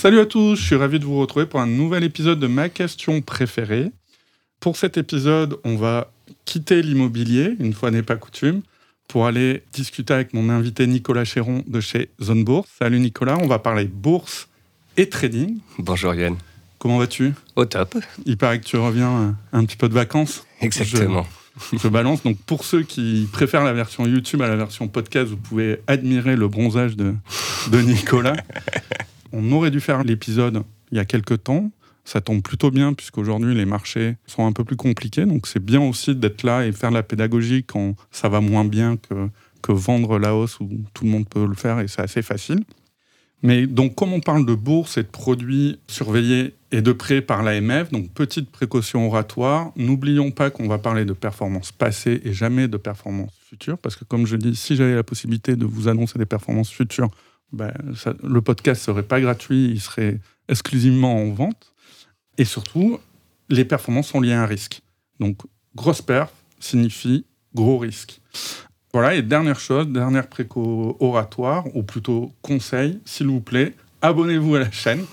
Salut à tous, je suis ravi de vous retrouver pour un nouvel épisode de ma question préférée. Pour cet épisode, on va quitter l'immobilier, une fois n'est pas coutume, pour aller discuter avec mon invité Nicolas Chéron de chez Zone Bourse. Salut Nicolas, on va parler bourse et trading. Bonjour Yann. Comment vas-tu? Au top. Il paraît que tu reviens euh, un petit peu de vacances. Exactement. Je, je balance. Donc pour ceux qui préfèrent la version YouTube à la version podcast, vous pouvez admirer le bronzage de, de Nicolas. On aurait dû faire l'épisode il y a quelques temps. Ça tombe plutôt bien puisqu'aujourd'hui les marchés sont un peu plus compliqués. Donc c'est bien aussi d'être là et faire de la pédagogie quand ça va moins bien que, que vendre la hausse où tout le monde peut le faire et c'est assez facile. Mais donc comme on parle de bourse et de produits surveillés et de prêts par l'AMF, donc petite précaution oratoire, n'oublions pas qu'on va parler de performances passées et jamais de performances futures. Parce que comme je dis, si j'avais la possibilité de vous annoncer des performances futures, ben, le podcast serait pas gratuit, il serait exclusivement en vente. Et surtout, les performances sont liées à un risque. Donc, grosse perf signifie gros risque. Voilà, et dernière chose, dernière préco oratoire, ou plutôt conseil, s'il vous plaît, abonnez-vous à la chaîne,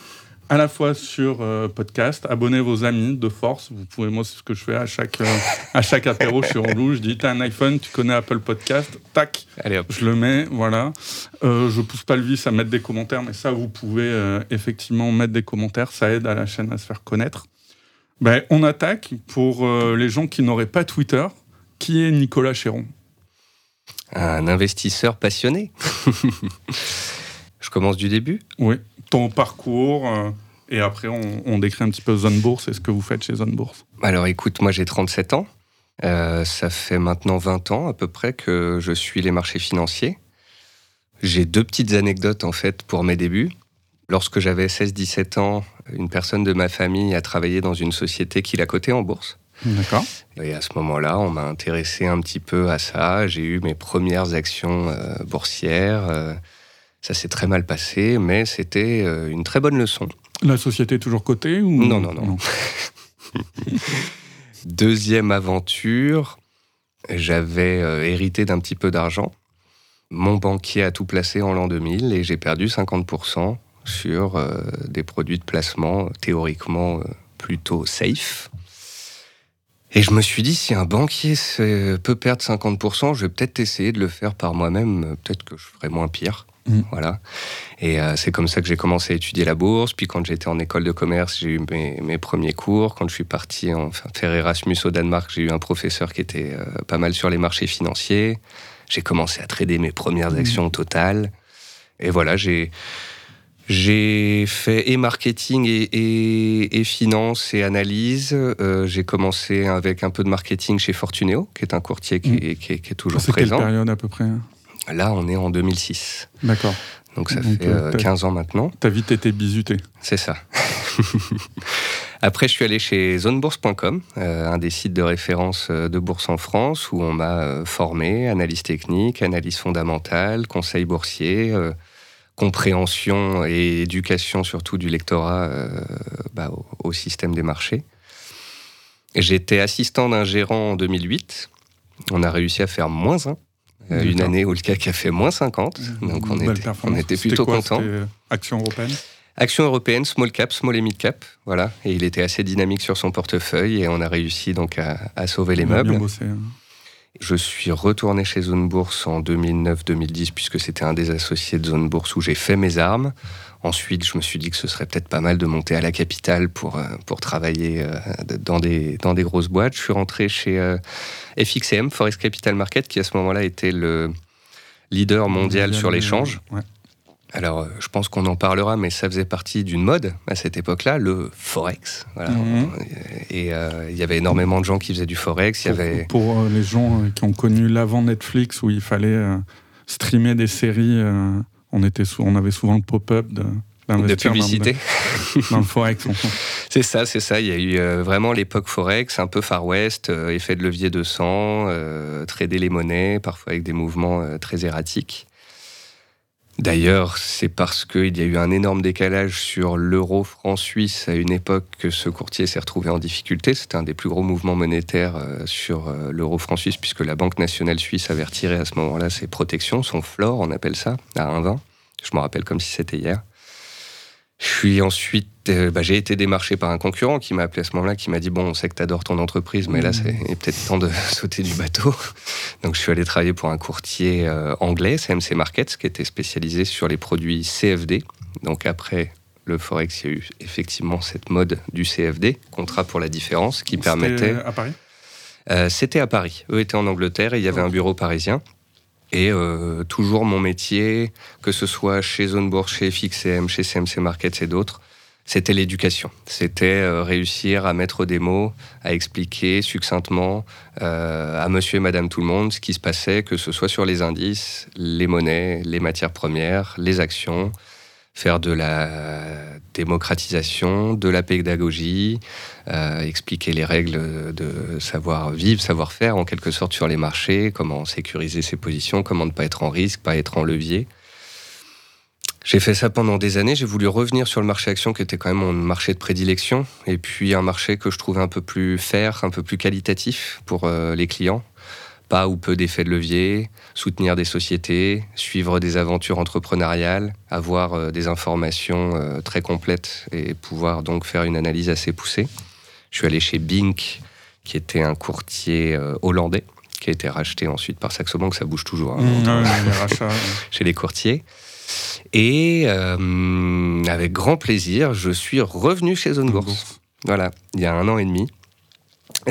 à la fois sur euh, podcast, abonnez vos amis de force. Vous pouvez, moi, c'est ce que je fais à chaque, euh, à chaque apéro, je suis relou, je dis, t'as un iPhone, tu connais Apple Podcast, tac, Allez hop. je le mets, voilà. Euh, je pousse pas le vice à mettre des commentaires, mais ça, vous pouvez euh, effectivement mettre des commentaires, ça aide à la chaîne à se faire connaître. Ben, on attaque pour euh, les gens qui n'auraient pas Twitter. Qui est Nicolas Chéron? Un investisseur passionné. Je commence du début. Oui. Ton parcours, euh, et après on, on décrit un petit peu Zone Bourse et ce que vous faites chez Zone Bourse. Alors écoute, moi j'ai 37 ans. Euh, ça fait maintenant 20 ans à peu près que je suis les marchés financiers. J'ai deux petites anecdotes en fait pour mes débuts. Lorsque j'avais 16-17 ans, une personne de ma famille a travaillé dans une société qui l'a cotée en bourse. D'accord. Et à ce moment-là, on m'a intéressé un petit peu à ça. J'ai eu mes premières actions euh, boursières. Euh, ça s'est très mal passé, mais c'était euh, une très bonne leçon. La société est toujours cotée ou... Non, non, non. Deuxième aventure, j'avais euh, hérité d'un petit peu d'argent. Mon banquier a tout placé en l'an 2000 et j'ai perdu 50% sur euh, des produits de placement théoriquement euh, plutôt safe. Et je me suis dit, si un banquier peut perdre 50%, je vais peut-être essayer de le faire par moi-même. Peut-être que je ferai moins pire. Mm. Voilà. Et euh, c'est comme ça que j'ai commencé à étudier la bourse. Puis quand j'étais en école de commerce, j'ai eu mes, mes premiers cours. Quand je suis parti en enfin, faire Erasmus au Danemark, j'ai eu un professeur qui était euh, pas mal sur les marchés financiers. J'ai commencé à trader mes premières Mm. actions totales. Et voilà, j'ai j'ai fait et marketing et, et, et finance et analyse. Euh, j'ai commencé avec un peu de marketing chez Fortuneo, qui est un courtier qui, Mm. est, qui est- qui est toujours C'est quelle présent. période à peu près hein Là, on est en 2006. D'accord. Donc ça Donc, fait euh, euh, t'as- 15 ans maintenant. T'as vite été bisuté. C'est ça. Après, je suis allé chez zonebourse.com, euh, un des sites de référence euh, de bourse en France, où on m'a euh, formé, analyse technique, analyse fondamentale, conseil boursier, euh, compréhension et éducation surtout du lectorat euh, bah, au, au système des marchés. J'étais assistant d'un gérant en 2008. On a réussi à faire moins 1. Euh, une année où le CAC a fait moins 50. Donc on était, on plutôt. C'était, euh, Action européenne Action européenne, small cap, small et mid cap, voilà. Et il était assez dynamique sur son portefeuille et on a réussi donc à, à sauver les On a bien meubles. bossé, hein. Je suis retourné chez Zone Bourse en 2009-2010 puisque c'était un des associés de Zone Bourse où j'ai fait mes armes. Ensuite, je me suis dit que ce serait peut-être pas mal de monter à la capitale pour, euh, pour travailler euh, dans des, dans des grosses boîtes. Je suis rentré chez euh, FXM, Forex Capital Market, qui à ce moment-là était le leader mondial sur l'échange. Ouais. Alors, je pense qu'on en parlera, mais ça faisait partie d'une mode à cette époque-là, le forex. Voilà. Mhm. Et euh, il y avait énormément de gens qui faisaient du forex. Y Pour, avait pour, les gens qui ont connu l'avant Netflix où il fallait euh, streamer des séries, euh, on, était on avait souvent le pop-up de, de dans publicité. Dans, le forex. C'est ça, c'est ça. Il y a eu euh, vraiment l'époque forex, un peu Far West, euh, effet de levier de sang, euh, trader les monnaies, parfois avec des mouvements euh, très erratiques. D'ailleurs, c'est parce qu'il y a eu un énorme décalage sur l'euro franc suisse à une époque que ce courtier s'est retrouvé en difficulté. C'était un des plus gros mouvements monétaires euh, sur euh, l'euro franc suisse, puisque la Banque nationale suisse avait retiré à ce moment-là ses protections, son floor, on appelle ça, à 1,20. Je me rappelle comme si c'était hier. Je Puis ensuite, euh, bah, j'ai été démarché par un concurrent qui m'a appelé à ce moment-là, qui m'a dit Bon, on sait que tu adores ton entreprise, mais là, c'est peut-être temps de sauter du bateau. Donc, je suis allé travailler pour un courtier euh, anglais, CMC Markets, qui était spécialisé sur les produits CFD. Donc, après le Forex, il y a eu effectivement cette mode du CFD, contrat pour la différence, qui permettait. à Paris? Euh, C'était à Paris. Eux étaient en Angleterre et il y avait un bureau parisien. Et euh, toujours mon métier, que ce soit chez Zonebourg, chez FXM, chez CMC Markets et d'autres, c'était l'éducation. C'était euh, réussir à mettre des mots, à expliquer succinctement euh, à monsieur et madame tout le monde ce qui se passait, que ce soit sur les indices, les monnaies, les matières premières, les actions, faire de la démocratisation, de la pédagogie, euh, expliquer les règles de savoir-vivre, savoir-faire en quelque sorte sur les marchés, comment sécuriser ses positions, comment ne pas être en risque, pas être en levier. J'ai fait ça pendant des années. J'ai voulu revenir sur le marché action, qui était quand même mon marché de prédilection, et puis un marché que je trouvais un peu plus fair, un peu plus qualitatif pour euh, les clients pas ou peu d'effets de levier, soutenir des sociétés, suivre des aventures entrepreneuriales, avoir euh, des informations euh, très complètes et pouvoir donc faire une analyse assez poussée. Je suis allé chez Bink, qui était un courtier euh, hollandais, qui a été racheté ensuite par Saxo Bank, ça bouge toujours hein, mmh, chez les courtiers. Et avec grand plaisir, je suis revenu chez Zone Bourse. Voilà, il y a un an et demi.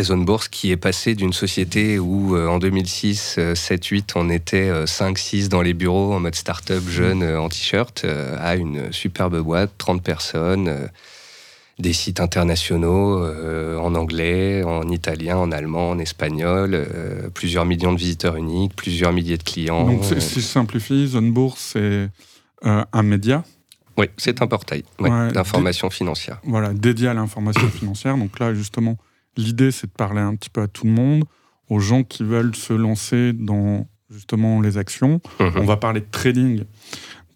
Zone Bourse qui est passé d'une société où euh, en 2006, 7-8, euh, on était 5-6 euh, dans les bureaux en mode start-up jeune en t-shirt à une superbe boîte, 30 personnes, des sites internationaux en anglais, en italien, en allemand, en espagnol, plusieurs millions de visiteurs uniques, plusieurs milliers de clients. Donc si je simplifie, Zone Bourse, c'est un média? Oui, c'est un portail d'information financière. Voilà, dédié à l'information financière. Donc là, justement, L'idée, c'est de parler un petit peu à tout le monde, aux gens qui veulent se lancer dans justement les actions. Mhm. On va parler de trading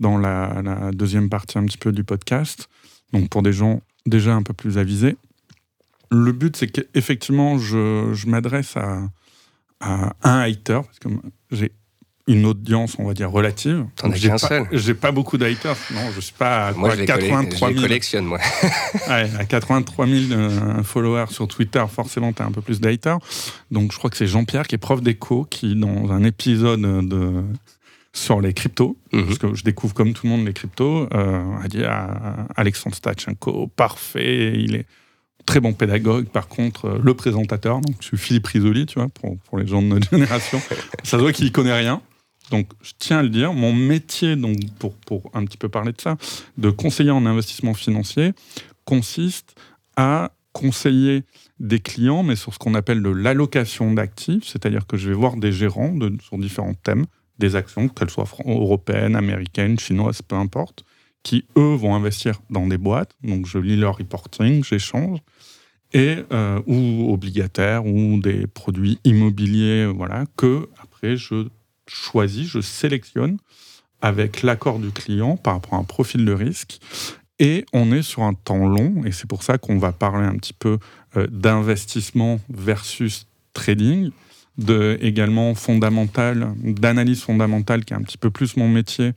dans la, deuxième partie un petit peu du podcast. Donc pour des gens déjà un peu plus avisés. Le but, c'est qu'effectivement, je, je m'adresse à, à, un hater, parce que j'ai une audience, on va dire, relative. T'en as qu'un seul. J'ai pas beaucoup d'haters. Non, je suis pas à moi, 83 000. collectionne, moi. ouais, à 83 000 euh, followers sur Twitter, forcément, tu as un peu plus d'haters. Donc, je crois que c'est Jean-Pierre, qui est prof d'éco, qui, dans un épisode de sur les cryptos, mhm. parce que je découvre comme tout le monde les cryptos, euh, a dit à Alexandre Stachenko, parfait, il est très bon pédagogue. Par contre, euh, le présentateur, donc je suis Philippe Risoli, tu vois, pour, pour les gens de notre génération, ça se voit qu'il connaît rien. Donc, je tiens à le dire, mon métier, donc, pour, pour un petit peu parler de ça, de conseiller en investissement financier, consiste à conseiller des clients, mais sur ce qu'on appelle de l'allocation d'actifs, c'est-à-dire que je vais voir des gérants sur différents thèmes, des actions, qu'elles soient européennes, américaines, chinoises, peu importe, qui, eux, vont investir dans des boîtes. Donc, je lis leur reporting, j'échange, et, euh, ou obligataires, ou des produits immobiliers, voilà, que, après, je choisis, je sélectionne avec l'accord du client par rapport à un profil de risque. Et on est sur un temps long, et c'est pour ça qu'on va parler un petit peu euh, d'investissement versus trading, de également fondamental, d'analyse fondamentale, qui est un petit peu plus mon métier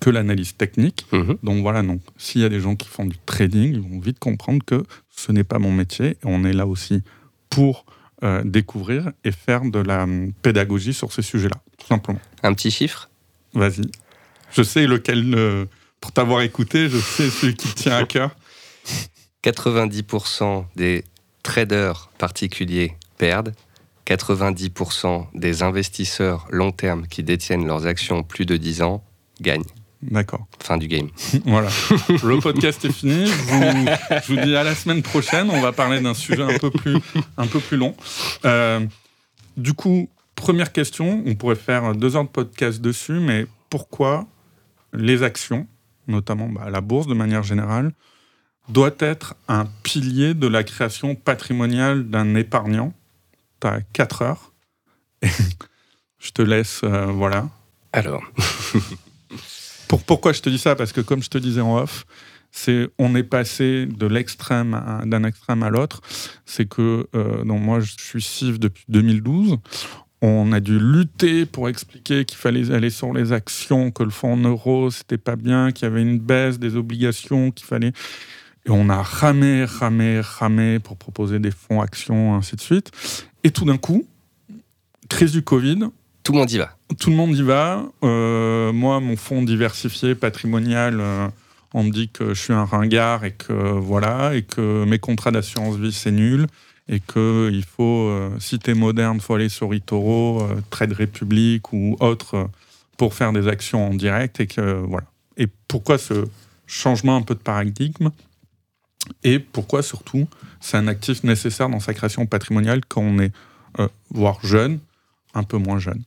que l'analyse technique. Mhm. Donc voilà, donc s'il y a des gens qui font du trading, ils vont vite comprendre que ce n'est pas mon métier, et on est là aussi pour euh, découvrir et faire de la hum, pédagogie sur ces sujets-là, tout simplement. Un petit chiffre? Vas-y. Je sais lequel, euh, pour t'avoir écouté, je sais celui qui tient à cœur. 90% des traders particuliers perdent, 90% des investisseurs long terme qui détiennent leurs actions plus de 10 ans gagnent. D'accord. Fin du game. voilà. Le podcast est fini. Je vous, dis à la semaine prochaine. On va parler d'un sujet un peu plus, un peu plus long. Euh, du coup, première question. On pourrait faire deux heures de podcast dessus, mais pourquoi les actions, notamment bah, la bourse de manière générale, doit être un pilier de la création patrimoniale d'un épargnant? Tu as quatre heures. je te laisse, euh, voilà. Alors. Pourquoi je te dis ça? Parce que comme je te disais en off, c'est on est passé de l'extrême d'un extrême à l'autre. C'est que euh, moi je suis CIF depuis 2012. On a dû lutter pour expliquer qu'il fallait aller sur les actions, que le fonds en euros, c'était pas bien, qu'il y avait une baisse des obligations, qu'il fallait. Et on a ramé, ramé, ramé pour proposer des fonds actions, ainsi de suite. Et tout d'un coup, crise du Covid. Tout le monde y va. Tout le monde y va. Euh, moi, mon fonds diversifié patrimonial, euh, on me dit que je suis un ringard et que voilà, et que mes contrats d'assurance vie, c'est nul et que il faut, euh, si t'es moderne, faut aller sur eToro, euh, Trade Republic ou autre pour faire des actions en direct et que voilà. Et pourquoi ce changement un peu de paradigme et pourquoi surtout c'est un actif nécessaire dans sa création patrimoniale quand on est voire jeune, un peu moins jeune?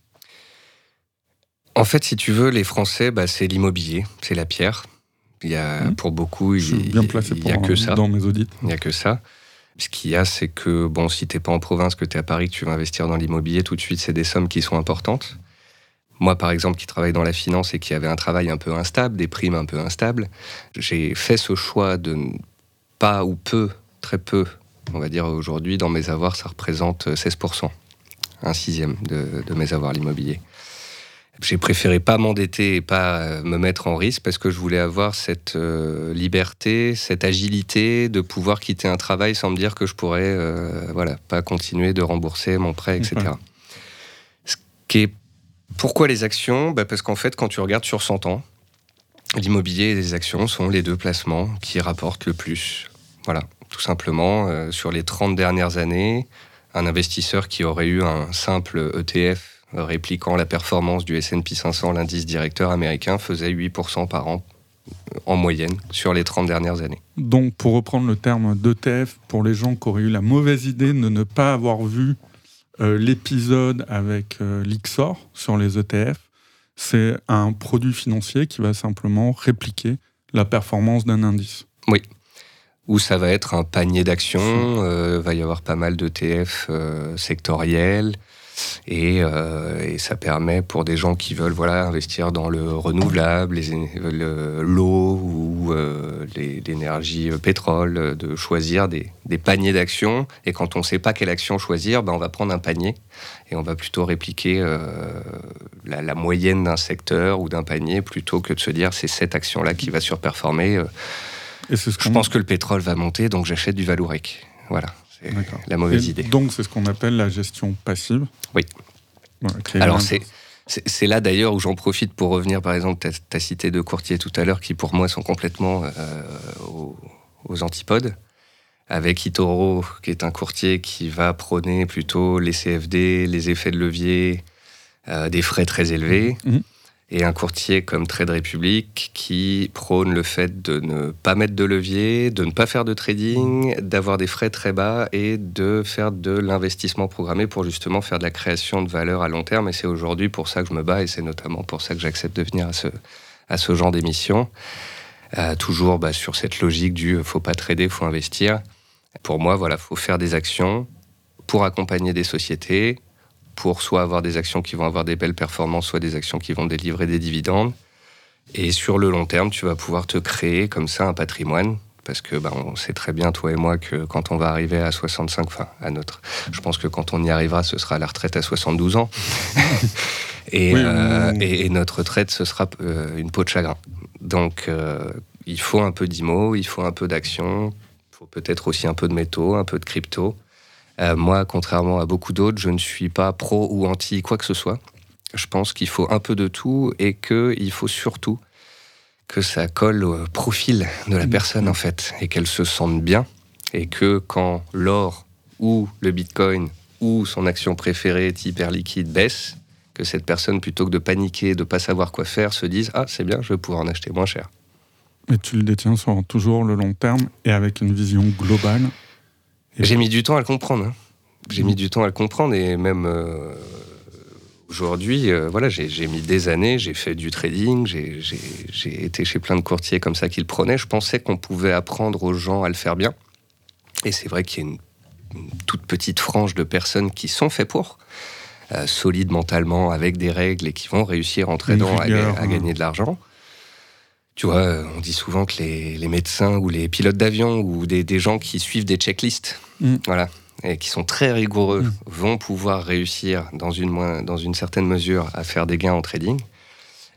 En fait, si tu veux, les Français, bah, c'est l'immobilier, c'est la pierre. Il y a, mmh. pour beaucoup, il n'y a que ça. Dans mes audits. Il n'y a que ça. Ce qu'il y a, c'est que, bon, si t'es pas en province, que tu es à Paris, que tu vas investir dans l'immobilier, tout de suite, c'est des sommes qui sont importantes. Moi, par exemple, qui travaille dans la finance et qui avait un travail un peu instable, des primes un peu instables, j'ai fait ce choix de pas ou peu, très peu, on va dire aujourd'hui, dans mes avoirs, ça représente 16%, un sixième de, de mes avoirs l'immobilier. J'ai préféré pas m'endetter et pas euh, me mettre en risque parce que je voulais avoir cette euh, liberté, cette agilité de pouvoir quitter un travail sans me dire que je pourrais, euh, voilà, pas continuer de rembourser mon prêt, etc. Ce qui est pourquoi les actions? Bah Parce qu'en fait, quand tu regardes sur 100 ans, l'immobilier et les actions sont les deux placements qui rapportent le plus. Voilà, tout simplement, sur les 30 dernières années, un investisseur qui aurait eu un simple ETF répliquant la performance du S&P 500, l'indice directeur américain, faisait 8% par an euh, en moyenne sur les 30 dernières années. Donc, pour reprendre le terme d'ETF, pour les gens qui auraient eu la mauvaise idée de ne pas avoir vu euh, l'épisode avec euh, l'IXOR sur les ETF, c'est un produit financier qui va simplement répliquer la performance d'un indice. Oui. Ou ça va être un panier d'actions, il va y avoir pas mal d'ETF sectoriels, euh, et, ça permet pour des gens qui veulent voilà, investir dans le renouvelable, l'eau ou euh, l'énergie euh, pétrole, de choisir des, paniers d'actions. Et quand on ne sait pas quelle action choisir, ben on va prendre un panier et on va plutôt répliquer la, moyenne d'un secteur ou d'un panier plutôt que de se dire c'est cette action-là qui va surperformer. je pense que le pétrole va monter, donc j'achète du Valourec. Voilà la mauvaise idée. Donc c'est ce qu'on appelle la gestion passive. Oui. Alors c'est c'est là d'ailleurs où j'en profite pour revenir, par exemple, tu as, cité deux courtiers tout à l'heure qui pour moi sont complètement euh, aux, antipodes. Avec Itoro, qui est un courtier qui va prôner plutôt les CFD, les effets de levier, euh, des frais très élevés. Mhm et un courtier comme Trade Republic qui prône le fait de ne pas mettre de levier, de ne pas faire de trading, d'avoir des frais très bas et de faire de l'investissement programmé pour justement faire de la création de valeur à long terme. Et c'est aujourd'hui pour ça que je me bats et c'est notamment pour ça que j'accepte de venir à ce, à ce genre d'émission. Euh, toujours bah, sur cette logique du faut pas trader, faut investir. Pour moi, voilà, faut faire des actions pour accompagner des sociétés, pour soit avoir des actions qui vont avoir des belles performances, soit des actions qui vont délivrer des dividendes. Et sur le long terme, tu vas pouvoir te créer comme ça un patrimoine. Parce que bah, on sait très bien, toi et moi, que quand on va arriver à 65, enfin à notre, je pense que quand on y arrivera, ce sera la retraite à 72 ans. Euh, et, et, notre retraite, ce sera euh, une peau de chagrin. Donc euh, il faut un peu d'IMO, il faut un peu d'action, il faut peut-être aussi un peu de métaux, un peu de crypto. Euh, moi, contrairement à beaucoup d'autres, je ne suis pas pro ou anti quoi que ce soit. Je pense qu'il faut un peu de tout et qu'il faut surtout que ça colle au profil de la personne en fait et qu'elle se sente bien et que quand l'or ou le bitcoin ou son action préférée type Air Liquide baisse, que cette personne plutôt que de paniquer, de pas savoir quoi faire, se dise ah c'est bien, je vais pouvoir en acheter moins cher. Et tu le détiens sur toujours le long terme et avec une vision globale j'ai mis du temps à le comprendre. Hein. J'ai mis du temps à le comprendre et même euh, aujourd'hui, euh, voilà, j'ai mis des années, j'ai fait du trading, j'ai été chez plein de courtiers comme ça qui le prenaient. Je pensais qu'on pouvait apprendre aux gens à le faire bien. Et c'est vrai qu'il y a une, toute petite frange de personnes qui sont faits pour, euh, solides mentalement, avec des règles et qui vont réussir en tradant à, hein. gagner de l'argent. Tu vois, on dit souvent que les, médecins ou les pilotes d'avion ou des, gens qui suivent des checklists, mm. voilà, et qui sont très rigoureux mmh. vont pouvoir réussir dans une, dans une certaine mesure à faire des gains en trading.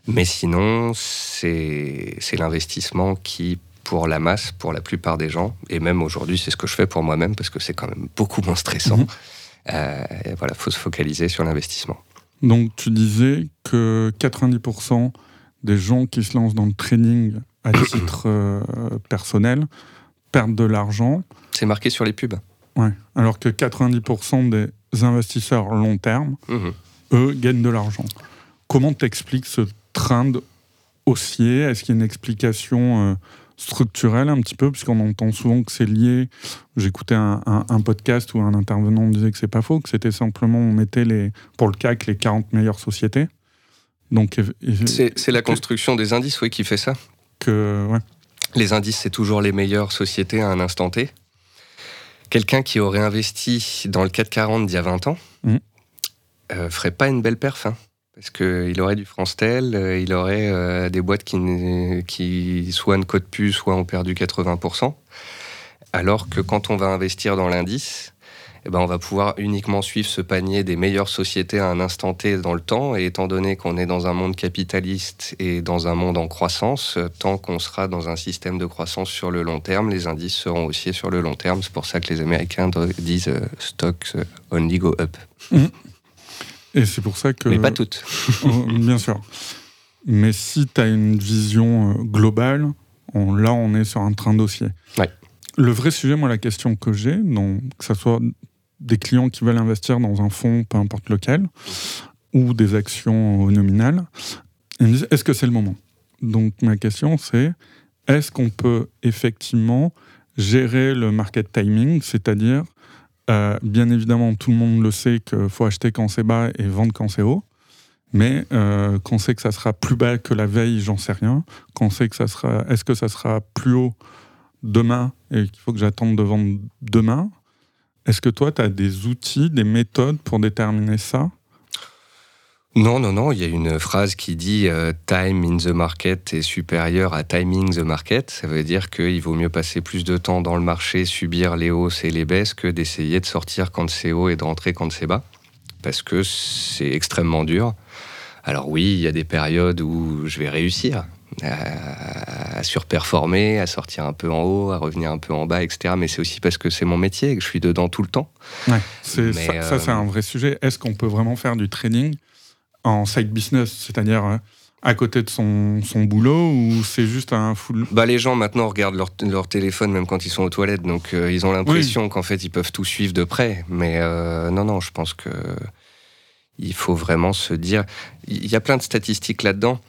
Mais sinon, c'est l'investissement qui, pour la masse, pour la plupart des gens, et même aujourd'hui, c'est ce que je fais pour moi-même parce que c'est quand même beaucoup moins stressant. Mmh. Euh, voilà, faut se focaliser sur l'investissement. Donc, tu disais que 90% des gens qui se lancent dans le trading à titre euh, personnel perdent de l'argent. C'est marqué sur les pubs. Ouais. Alors que 90% des investisseurs long terme, mhm. eux, gagnent de l'argent. Comment t'expliques ce trend haussier? Est-ce qu'il y a une explication euh, structurelle un petit peu? Puisqu'on entend souvent que c'est lié. J'écoutais un, podcast où un intervenant disait que c'est pas faux, que c'était simplement on mettait les, pour le CAC les 40 meilleures sociétés. Donc, c'est la construction des indices, oui, qui fait ça. Que, ouais. Les indices, c'est toujours les meilleures sociétés à un instant T. Quelqu'un qui aurait investi dans le 440 d'il y a 20 ans mmh. euh, ferait pas une belle perf. Hein. parce qu'il aurait du France Tel, euh, il aurait euh, des boîtes qui, qui soit ne codent plus, soit ont perdu 80%. Alors que quand on va investir dans l'indice, eh ben, on va pouvoir uniquement suivre ce panier des meilleures sociétés à un instant T dans le temps. Et étant donné qu'on est dans un monde capitaliste et dans un monde en croissance, tant qu'on sera dans un système de croissance sur le long terme, les indices seront aussi sur le long terme. C'est pour ça que les Américains disent euh, stocks only go up. Mmh. Et c'est pour ça que. Mais pas toutes. Oh, bien sûr. Mais si tu as une vision euh, globale, là, on est sur un train dossier. Ouais. Le vrai sujet, moi, la question que j'ai, que ce soit des clients qui veulent investir dans un fonds, peu importe lequel, ou des actions au nominal, est-ce que c'est le moment? Donc ma question c'est, est-ce qu'on peut effectivement gérer le market timing, c'est-à-dire, euh, bien évidemment, tout le monde le sait qu'il faut acheter quand c'est bas et vendre quand c'est haut, mais euh, qu'on sait que ça sera plus bas que la veille, j'en sais rien. Qu'on sait que ça sera, est-ce que ça sera plus haut demain et qu'il faut que j'attende de vendre demain? Est-ce que toi, tu as des outils, des méthodes pour déterminer ça? Non, non, non. Il y a une phrase qui dit euh, Time in the market est supérieur à timing the market. Ça veut dire qu'il vaut mieux passer plus de temps dans le marché, subir les hausses et les baisses, que d'essayer de sortir quand c'est haut et de rentrer quand c'est bas. Parce que c'est extrêmement dur. Alors oui, il y a des périodes où je vais réussir à, surperformer, à sortir un peu en haut, à revenir un peu en bas, etc. Mais c'est aussi parce que c'est mon métier et que je suis dedans tout le temps. Ouais, ça, ça c'est un vrai sujet. Est-ce qu'on peut vraiment faire du trading en side business, c'est-à-dire euh, à côté de son, son boulot ou c'est juste un full bah Les gens maintenant regardent leur, leur, téléphone même quand ils sont aux toilettes, donc euh, ils ont l'impression qu'en fait ils peuvent tout suivre de près. Mais euh, non, non, je pense que il faut vraiment se dire. Il y a plein de statistiques là-dedans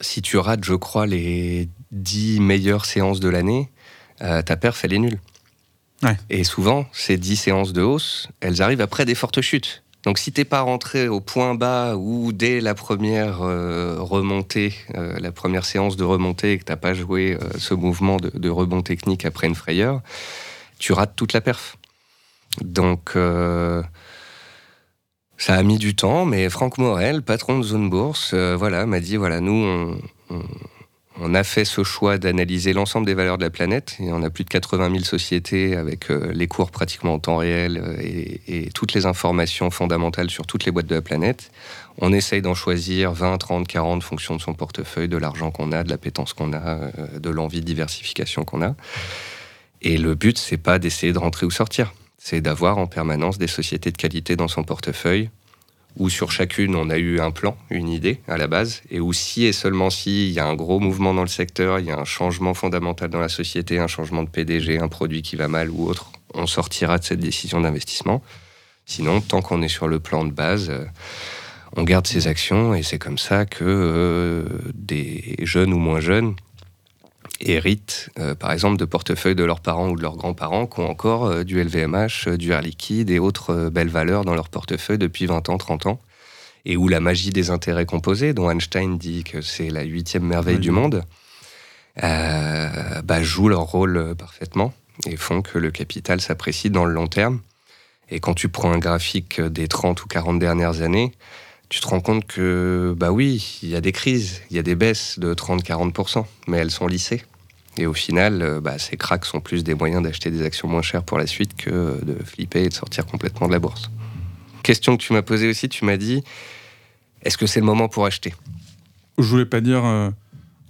si tu rates, je crois, les 10 meilleures séances de l'année, euh, ta perf, elle est nulle. Et souvent, ces 10 séances de hausse, elles arrivent après des fortes chutes. Donc si t'es pas rentré au point bas ou dès la première euh, remontée, euh, la première séance de remontée, et que t'as pas joué ce mouvement de, de, rebond technique après une frayeur, tu rates toute la perf. Donc ça a mis du temps, mais Franck Morel, patron de Zone Bourse, euh, voilà, m'a dit voilà, nous, on, a fait ce choix d'analyser l'ensemble des valeurs de la planète. Et on a plus de 80 000 sociétés avec euh, les cours pratiquement en temps réel euh, et, toutes les informations fondamentales sur toutes les boîtes de la planète. On essaye d'en choisir 20, 30, 40 en fonction de son portefeuille, de l'argent qu'on a, de la pétence qu'on a, de l'envie de diversification qu'on a. Et le but, c'est pas d'essayer de rentrer ou sortir c'est d'avoir en permanence des sociétés de qualité dans son portefeuille, où sur chacune on a eu un plan, une idée à la base, et où si et seulement si il y a un gros mouvement dans le secteur, il y a un changement fondamental dans la société, un changement de PDG, un produit qui va mal ou autre, on sortira de cette décision d'investissement. Sinon, tant qu'on est sur le plan de base, euh, on garde ses actions et c'est comme ça que euh, des jeunes ou moins jeunes héritent, euh, par exemple, de portefeuilles de leurs parents ou de leurs grands-parents qui ont encore euh, du LVMH, euh, du Air Liquide et autres belles valeurs dans leur portefeuille depuis 20 ans, 30 ans, et où la magie des intérêts composés, dont Einstein dit que c'est la huitième merveille du monde, bah, jouent leur rôle parfaitement et font que le capital s'apprécie dans le long terme. Et quand tu prends un graphique des 30 ou 40 dernières années, tu te rends compte que, bah oui, il y a des crises, il y a des baisses de 30-40%, mais elles sont lissées. Et au final, euh, bah, ces cracks sont plus des moyens d'acheter des actions moins chères pour la suite que de flipper et de sortir complètement de la bourse. Question que tu m'as posée aussi, tu m'as dit, est-ce que c'est le moment pour acheter? Je voulais pas dire euh,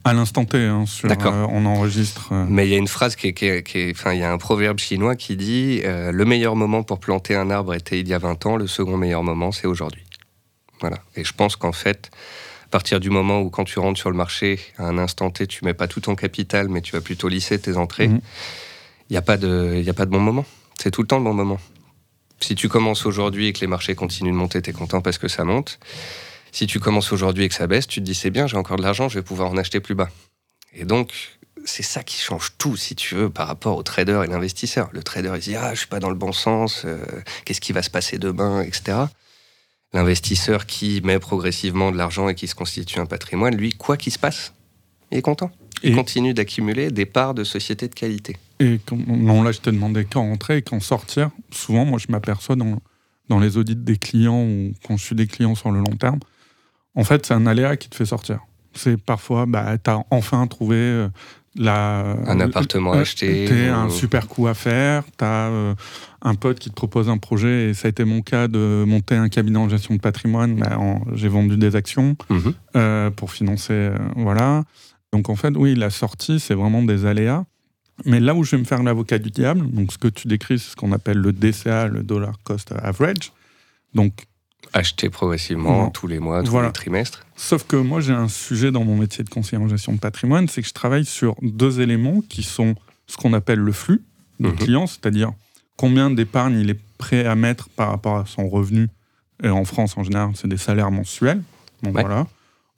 à l'instant T, hein, sur, euh, on enregistre. euh, Mais il y a une phrase qui est, enfin, il y a un proverbe chinois qui dit euh, le meilleur moment pour planter un arbre était il y a 20 ans, le second meilleur moment c'est aujourd'hui. Voilà. Et je pense qu'en fait, à partir du moment où quand tu rentres sur le marché, à un instant T, tu mets pas tout ton capital, mais tu vas plutôt lisser tes entrées, il Mhm. n'y a pas de, il y a pas de bon moment. C'est tout le temps le bon moment. Si tu commences aujourd'hui et que les marchés continuent de monter, tu es content parce que ça monte. Si tu commences aujourd'hui et que ça baisse, tu te dis c'est bien, j'ai encore de l'argent, je vais pouvoir en acheter plus bas. Et donc, c'est ça qui change tout, si tu veux, par rapport au trader et l'investisseur. Le trader, il se dit Ah, je suis pas dans le bon sens, euh, qu'est-ce qui va se passer demain, etc. L'investisseur qui met progressivement de l'argent et qui se constitue un patrimoine, lui, quoi qu'il se passe, il est content. Il Et- continue d'accumuler des parts de sociétés de qualité. Et quand, non, là, je te demandais quand rentrer et quand sortir. Souvent, moi, je m'aperçois dans, dans les audits des clients ou quand je suis des clients sur le long terme, en fait, c'est un aléa qui te fait sortir. C'est parfois, bah, tu as enfin trouvé euh, la, Un appartement euh, acheté, ou- un super coup à faire. Tu as un pote qui te propose un projet, et ça a été mon cas de monter un cabinet en gestion de patrimoine. Bah, J'ai vendu des actions Mhm. euh, pour financer. euh, voilà. Donc en fait, oui, la sortie, c'est vraiment des aléas. Mais là où je vais me faire l'avocat du diable, donc ce que tu décris, c'est ce qu'on appelle le DCA, le Dollar Cost Average. Donc, Acheter progressivement tous les mois, tous Voilà. les trimestres. sauf que moi, j'ai un sujet dans mon métier de conseiller en gestion de patrimoine, c'est que je travaille sur deux éléments qui sont ce qu'on appelle le flux du Mhm. client, c'est-à-dire combien d'épargne il est prêt à mettre par rapport à son revenu. Et en France, en général, c'est des salaires mensuels. Donc Ouais. voilà.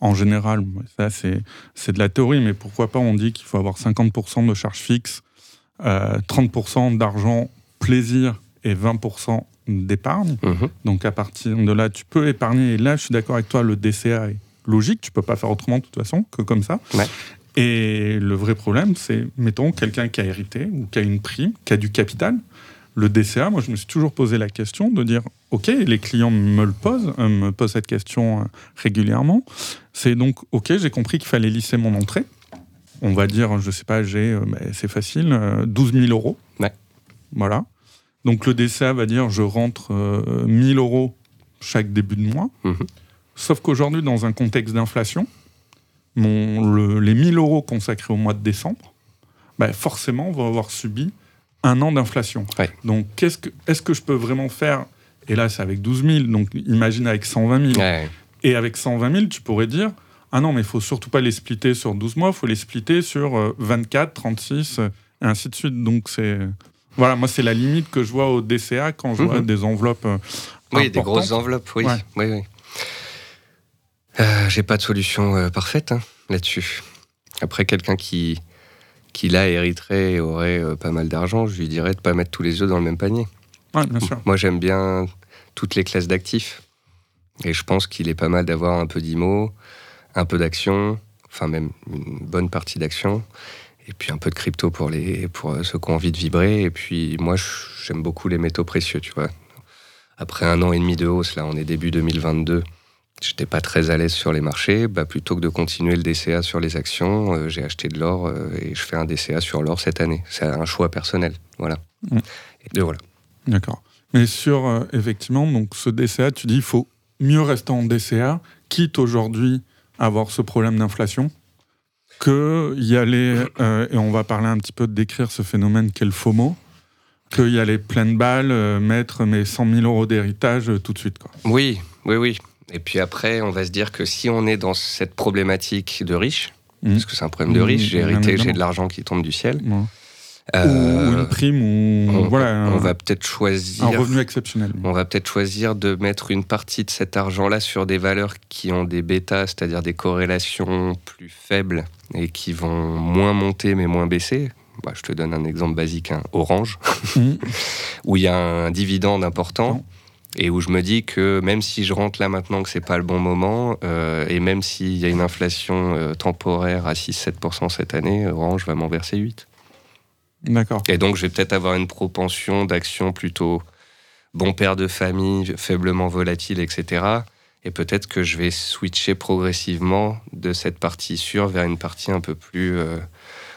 En général, ça, c'est de la théorie, mais pourquoi pas on dit qu'il faut avoir 50% de charges fixes, euh, 30% d'argent plaisir et 20% d'épargne. Mhm. Donc à partir de là, tu peux épargner. Et là, je suis d'accord avec toi, le DCA est logique. Tu peux pas faire autrement de toute façon que comme ça. Ouais. Et le vrai problème, c'est, mettons, quelqu'un qui a hérité ou qui a une prime, qui a du capital. Le DCA, moi, je me suis toujours posé la question de dire, OK, les clients me le posent, euh, me posent cette question euh, régulièrement. C'est donc, OK, j'ai compris qu'il fallait lisser mon entrée. On va dire, je sais pas, j'ai, euh, mais c'est facile, euh, 12 000 euros. Ouais. Voilà. Donc le DCA va dire, je rentre euh, 1000 euros chaque début de mois. Mhm. Sauf qu'aujourd'hui, dans un contexte d'inflation, mon, le- les 1000 euros consacrés au mois de décembre, bah, forcément, vont avoir subi un an d'inflation. Ouais. Donc, que, est-ce que je peux vraiment faire? Et là, c'est avec 12 000, donc imagine avec 120 000. Ouais. Et avec 120 000, tu pourrais dire Ah non, mais il faut surtout pas les splitter sur 12 mois, il faut les splitter sur euh, 24, 36, euh, et ainsi de suite. Donc, c'est. Voilà, moi, c'est la limite que je vois au DCA quand je vois Mhm. des enveloppes. euh, Oui, des grosses enveloppes, oui. Ouais. oui, oui. Euh, J'ai pas de solution euh, parfaite hein, là-dessus. Après, quelqu'un qui, qui là hériterait et aurait euh, pas mal d'argent, je lui dirais de pas mettre tous les œufs dans le même panier. Ouais, bien sûr. Moi, j'aime bien toutes les classes d'actifs. Et je pense qu'il est pas mal d'avoir un peu d'IMO, un peu d'actions, enfin même une bonne partie d'actions, et puis un peu de crypto pour, les, pour euh, ceux qui ont envie de vibrer. Et puis moi, j'aime beaucoup les métaux précieux, tu vois. Après un an et demi de hausse, là, on est début 2022, j'étais pas très à l'aise sur les marchés. Bah, plutôt que de continuer le DCA sur les actions, euh, j'ai acheté de l'or euh, et je fais un DCA sur l'or cette année. C'est un choix personnel, voilà. Mm. Et voilà. D'accord. Mais sur, euh, effectivement, donc ce DCA, tu dis il faut mieux rester en DCA, quitte aujourd'hui à avoir ce problème d'inflation, que y aller, et on va parler un petit peu de décrire ce phénomène qu'est le FOMO, que y aller pleine balle, euh, mettre mes 100 000 euros d'héritage tout de suite. Quoi. Oui, oui, oui. Et puis après, on va se dire que si on est dans cette problématique de riche, Mhm. parce que c'est un problème de riche, j'ai bien hérité, j'ai de l'argent qui tombe du ciel. Ouais. euh, ou, une prime, ou on, voilà, on va peut-être choisir. un revenu exceptionnel. On va peut-être choisir de mettre une partie de cet argent-là sur des valeurs qui ont des bêtas, c'est-à-dire des corrélations plus faibles et qui vont moins monter mais moins baisser. Bah, je te donne un exemple basique, hein, Orange, Mhm. où il y a un dividende important. Et où je me dis que même si je rentre là maintenant que c'est pas le bon moment euh, et même s'il y a une inflation euh, temporaire à 6-7% cette année, Orange va m'en verser 8. D'accord. Et donc, je vais peut-être avoir une propension d'action plutôt bon père de famille, faiblement volatile, etc. Et peut-être que je vais switcher progressivement de cette partie sûre vers une partie un peu plus euh,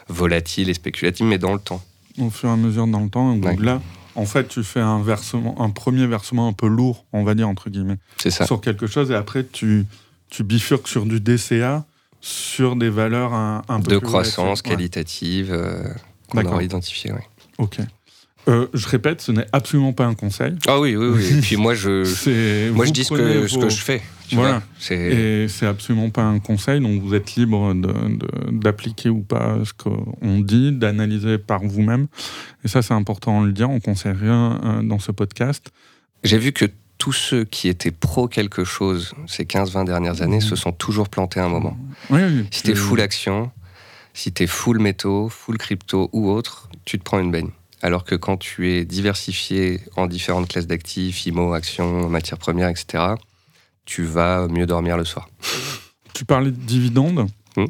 volatile et spéculative, mais dans le temps. Au fur et à mesure dans le temps, donc Ouais. là, en fait, tu fais un versement, un premier versement un peu lourd, on va dire entre guillemets, C'est ça. sur quelque chose, et après tu, tu bifurques sur du DCA, sur des valeurs un, un peu De plus croissance. Ouais. qualitative euh, qu'on D'accord. aura identifié. ouais. Ok. Euh, je répète, ce n'est absolument pas un conseil. Ah oui, oui, oui. Et puis moi, je, moi, je dis ce que, ce vos- que je fais. tu Voilà. vois. Et c'est absolument pas un conseil, donc vous êtes libre d'appliquer ou pas ce qu'on dit, d'analyser par vous-même. Et ça, c'est important de le dire, on ne conseille rien euh, dans ce podcast. J'ai vu que tous ceux qui étaient pro quelque chose ces 15-20 dernières années Mhm. se sont toujours plantés à un moment. Oui, oui, Si t'es full action, si t'es full métaux, full crypto ou autre, tu te prends une baigne. Alors que quand tu es diversifié en différentes classes d'actifs, IMO, actions, matières premières, etc., tu vas mieux dormir le soir. Tu parlais de dividendes. Hmm.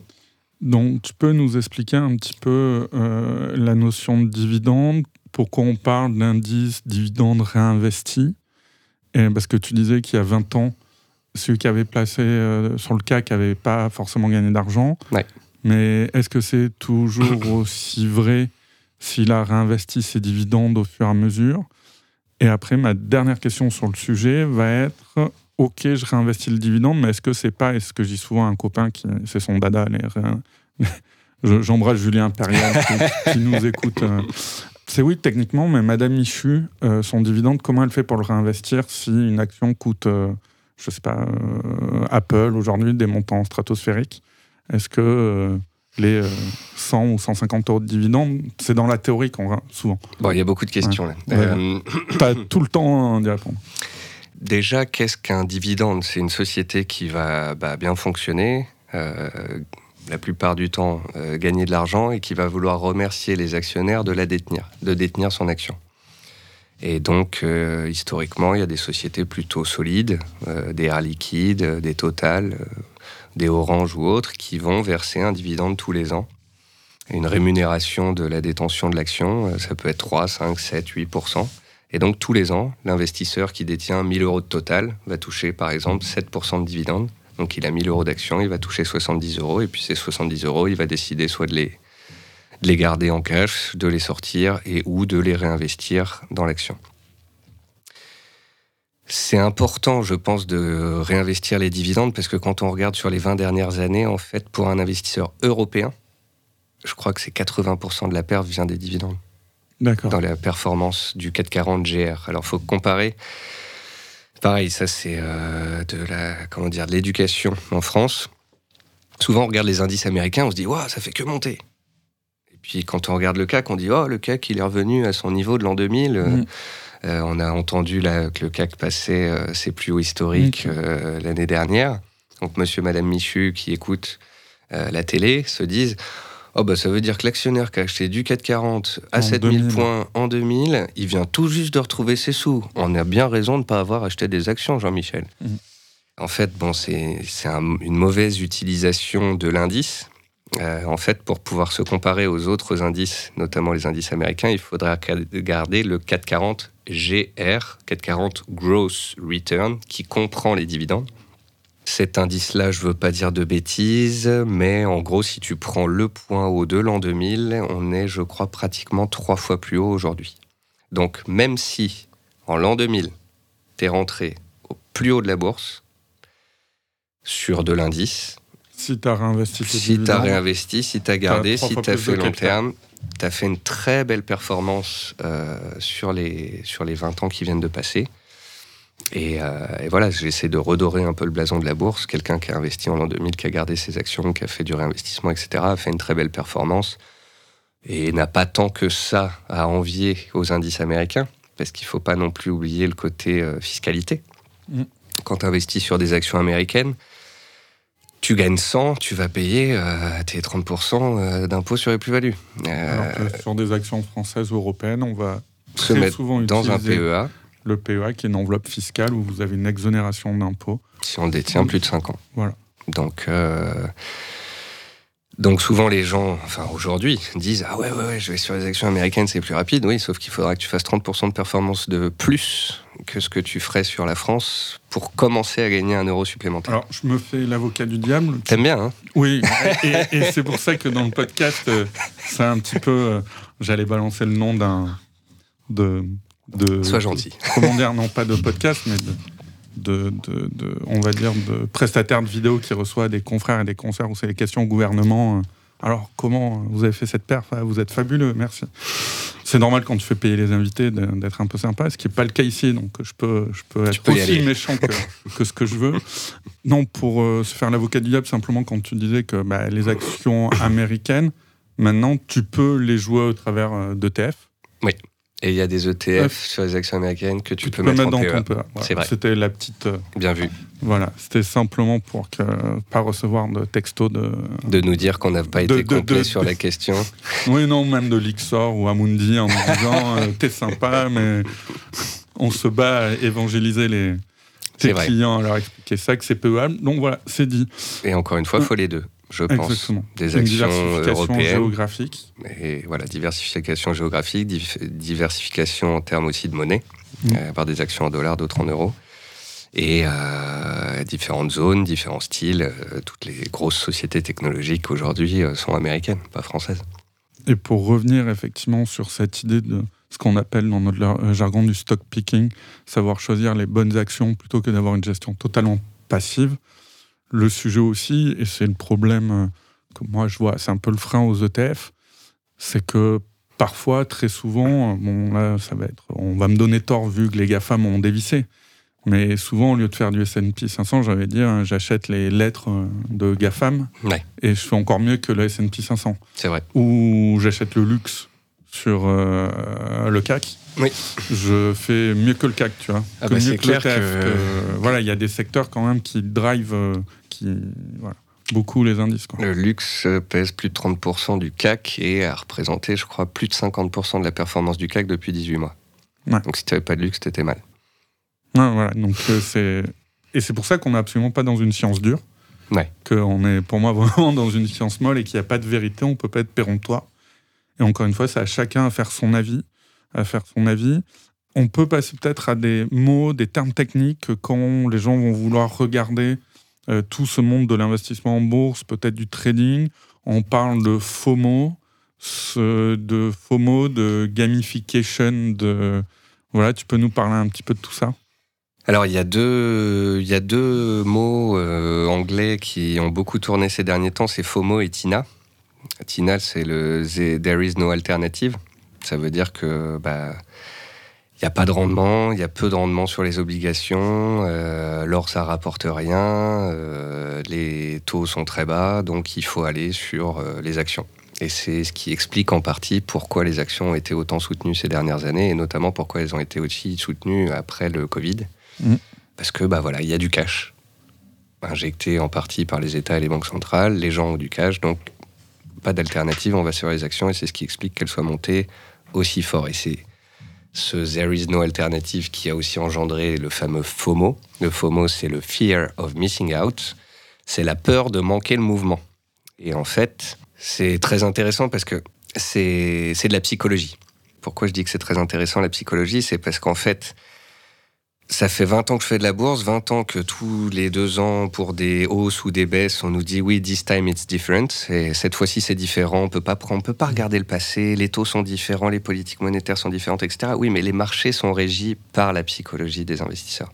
Donc, tu peux nous expliquer un petit peu euh, la notion de dividende, pourquoi on parle d'indice dividende réinvesti? Et Parce que tu disais qu'il y a 20 ans, celui qui avait placé euh, sur le CAC n'avait pas forcément gagné d'argent. Ouais. Mais est-ce que c'est toujours aussi vrai s'il a réinvesti ses dividendes au fur et à mesure Et après, ma dernière question sur le sujet va être ok, je réinvestis le dividende, mais est-ce que c'est pas, et ce que dis souvent un copain qui, c'est son dada, les j'embrasse Julien Impérial qui, nous écoute. euh, C'est oui, techniquement, mais Madame Michu, euh, son dividende, comment elle fait pour le réinvestir si une action coûte, euh, je sais pas, Apple aujourd'hui, des montants stratosphériques? Est-ce que les euh, 100 ou 150 euros de dividende, c'est dans la théorie qu'on va souvent Bon, il y a beaucoup de questions là. Ouais. Euh, tout le temps d'y répondre. Déjà, qu'est-ce qu'un dividende? C'est une société qui va bah, bien fonctionner, euh, la plupart du temps euh, gagner de l'argent et qui va vouloir remercier les actionnaires de la détenir, de détenir son action. Et donc, euh, historiquement, il y a des sociétés plutôt solides, euh, des Air Liquide, euh, des Total, euh, des Orange ou autres, qui vont verser un dividende tous les ans. Une rémunération de la détention de l'action, euh, ça peut être 3, 5, 7, 8%. Et donc tous les ans, l'investisseur qui détient 1000 euros de total va toucher par exemple 7% de dividendes. Donc il a 1000 euros d'action, il va toucher 70 euros, et puis ces 70 euros, il va décider soit de les, de les garder en cash, de les sortir, et ou de les réinvestir dans l'action. C'est important, je pense, de réinvestir les dividendes, parce que quand on regarde sur les 20 dernières années, en fait, pour un investisseur européen, je crois que c'est 80% de la perte vient des dividendes D'accord. dans la performance du 440 GR. Alors, faut comparer. Pareil, ça c'est euh, de la comment dire de l'éducation en France. Souvent, on regarde les indices américains, on se dit waouh, ça fait que monter. Et puis, quand on regarde le CAC, on dit oh, le CAC il est revenu à son niveau de l'an 2000. Euh, Mm. Euh, on a entendu là, que le CAC passait euh, ses plus hauts historiques Mm. euh, l'année dernière. Donc, Monsieur, Madame Michu qui écoute euh, la télé se disent Oh bah ça veut dire que l'actionnaire qui a acheté du 440 à En 7000 2000. points en 2000, il vient tout juste de retrouver ses sous. On a bien raison de ne pas avoir acheté des actions, Jean-Michel. Mhm. En fait, bon, c'est c'est un- une mauvaise utilisation de l'indice. Euh, en fait, pour pouvoir se comparer aux autres indices, notamment les indices américains, il faudra garder le 440 GR, 440 Gross Return, qui comprend les dividendes. Cet indice-là, je veux pas dire de bêtises, mais en gros, si tu prends le point haut de l'an 2000, on est, je crois, pratiquement trois fois plus haut aujourd'hui. Donc, même si en l'an 2000, tu es rentré au plus haut de la bourse, sur de l'indice, Si tu as réinvesti tes si tu as réinvesti, si tu as gardé, si tu as fait long terme, tu as fait une très belle performance euh, sur, les, sur les 20 ans qui viennent de passer. Et, euh, et voilà, j'essaie de redorer un peu le blason de la bourse. Quelqu'un qui a investi en l'an 2000, qui a gardé ses actions, qui a fait du réinvestissement, etc., a fait une très belle performance et n'a pas tant que ça à envier aux indices américains, parce qu'il ne faut pas non plus oublier le côté euh, fiscalité. Mm. Quand tu investis sur des actions américaines, tu gagnes 100, tu vas payer euh, tes 30% euh, d'impôts sur les plus-values. Euh, sur des actions françaises ou européennes, on va se très mettre souvent dans un PEA le PEA, qui est une enveloppe fiscale où vous avez une exonération d'impôts. si on détient plus de 5 ans. Voilà. Donc, euh, donc souvent les gens, enfin aujourd'hui, disent Ah ouais, ouais, ouais, je vais sur les actions américaines, c'est plus rapide. Oui, sauf qu'il faudra que tu fasses 30% de performance de plus que ce que tu ferais sur la France pour commencer à gagner un euro supplémentaire Alors, je me fais l'avocat du diable. T'aimes bien, hein? Oui, et, et c'est pour ça que dans le podcast, euh, c'est un petit peu. euh, J'allais balancer le nom d'un. De, de. Sois gentil. Comment dire, non pas de podcast, mais de. De, de- de- on va dire, de vidéos qui reçoit des confrères et des concerts où c'est les questions au gouvernement. euh, Alors, comment vous avez fait cette perf Ah, Vous êtes fabuleux, merci. C'est normal quand tu fais payer les invités d'être un peu sympa, ce qui n'est pas le cas ici, donc je peux, je peux être peux aussi méchant que, que ce que je veux. Non, pour euh, se faire l'avocat du diable, simplement quand tu disais que bah, les actions américaines, maintenant, tu peux les jouer au travers euh, d'ETF. Et il y a des ETF sur les actions américaines que tu, peux, mettre, en dans PEA. ton PEA. Voilà. C'est vrai. C'était la petite. euh, Bien vu. voilà, c'était simplement pour que pas recevoir de texto de. De nous dire qu'on n'a pas De- été de- complet de- sur la question. Oui, non, même de Lixor ou Amundi en me disant euh, t'es sympa, mais on se bat à évangéliser les tes clients, à leur expliquer ça, que c'est PEable. Donc voilà, c'est dit. Et encore une fois, il faut les deux, je pense. Exactement. Des Une actions diversification européennes. géographique. Et voilà, diversification géographique, diversification en termes aussi de monnaie, Mm. euh, par des actions en dollars, d'autres en euros. Et euh, différentes zones, différents styles. euh, toutes les grosses sociétés technologiques aujourd'hui sont américaines, pas françaises. Et pour revenir effectivement sur cette idée de ce qu'on appelle dans notre jargon du stock picking, savoir choisir les bonnes actions plutôt que d'avoir une gestion totalement passive. Le sujet aussi, et c'est le problème euh, que moi je vois, c'est un peu le frein aux ETF, c'est que parfois, très souvent, euh, bon là ça va être, on va me donner tort vu que les GAFAM ont dévissé. Mais souvent, au lieu de faire du S&P 500, j'avais dit, hein, j'achète les lettres euh, de GAFAM Ouais. et je fais encore mieux que le S&P 500 C'est vrai. ou j'achète le luxe sur euh, le CAC, Oui. je fais mieux que le CAC, tu vois. Ah que bah, mieux c'est que clair l'ETF, que- que- Voilà, il y a des secteurs quand même qui drive euh, qui, voilà, beaucoup les indices. Quoi. Le luxe pèse plus de 30% du CAC et a représenté, je crois, plus de 50% de la performance du CAC depuis 18 mois. Ouais. Donc si tu n'avais pas de luxe, t'étais mal. Ouais, voilà, donc euh, c'est... Et c'est pour ça qu'on n'est absolument pas dans une science dure. Ouais. Qu'on est, pour moi, vraiment dans une science molle et qu'il n'y a pas de vérité, on peut pas être péremptoire. Et encore une fois, c'est à chacun à faire son avis. À faire son avis. On peut passer peut-être à des mots, des termes techniques que quand les gens vont vouloir regarder euh, tout ce monde de l'investissement en bourse, peut-être du trading. On parle de FOMO, de FOMO, de gamification, de voilà. Tu peux nous parler un petit peu de tout ça? Alors, il y a deux, il y a deux mots euh, anglais qui ont beaucoup tourné ces derniers temps, c'est FOMO et TINA. TINA, c'est le the- There is no alternative. Ça veut dire que bah, il n'y a pas de rendement, il y a peu de rendement sur les obligations, euh, l'or ça rapporte rien, euh, les taux sont très bas, donc il faut aller sur euh, les actions. Et c'est ce qui explique en partie pourquoi les actions ont été autant soutenues ces dernières années, et notamment pourquoi elles ont été aussi soutenues après le Covid. Mhm. Parce que bah voilà, il y a du cash injecté en partie par les États et les banques centrales, les gens ont du cash, donc pas d'alternative, on va sur les actions, et c'est ce qui explique qu'elles soient montées aussi fort. Et c'est ce There is no alternative qui a aussi engendré le fameux FOMO. Le FOMO, c'est le Fear of Missing Out. C'est la peur de manquer le mouvement. Et en fait, c'est très intéressant parce que c'est de la psychologie. Pourquoi je dis que c'est très intéressant la psychologie? C'est parce qu'en fait, ça fait 20 ans que je fais de la bourse, 20 ans que tous les deux ans, pour des hausses ou des baisses, on nous dit oui, this time it's different. Et cette fois-ci, c'est différent. On peut pas, on peut pas regarder le passé. Les taux sont différents, les politiques monétaires sont différentes, etc. Oui, mais les marchés sont régis par la psychologie des investisseurs.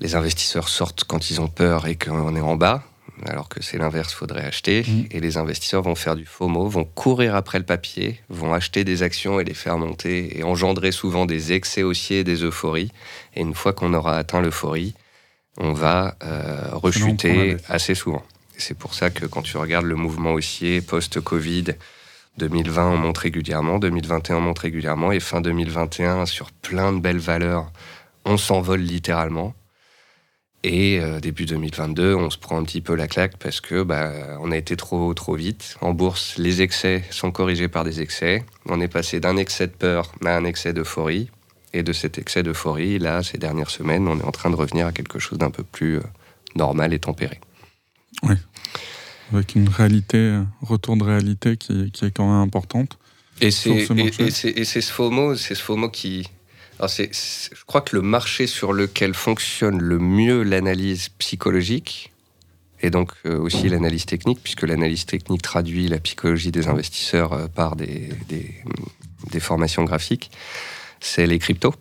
Les investisseurs sortent quand ils ont peur et qu'on est en bas, alors que c'est l'inverse, faudrait acheter. Mhm. Et les investisseurs vont faire du FOMO, vont courir après le papier, vont acheter des actions et les faire monter et engendrer souvent des excès haussiers, des euphories. Et une fois qu'on aura atteint l'euphorie, on va euh, rechuter assez souvent. Et c'est pour ça que quand tu regardes le mouvement haussier post-Covid, 2020 on monte régulièrement, 2021 on monte régulièrement, et fin 2021 sur plein de belles valeurs, on s'envole littéralement. Et euh, début 2022, on se prend un petit peu la claque parce que bah, on a été trop trop vite. En bourse, les excès sont corrigés par des excès. On est passé d'un excès de peur à un excès d'euphorie. Et de cet excès d'euphorie, là, ces dernières semaines, on est en train de revenir à quelque chose d'un peu plus euh, normal et tempéré. avec une réalité, euh, retour de réalité qui, qui est quand même importante. Et c'est ce FOMO, c'est ce FOMO qui Alors c'est- je crois que le marché sur lequel fonctionne le mieux l'analyse psychologique, et donc euh, aussi l'analyse technique, puisque l'analyse technique traduit la psychologie des investisseurs euh, par des, des, des formations graphiques, c'est les cryptos,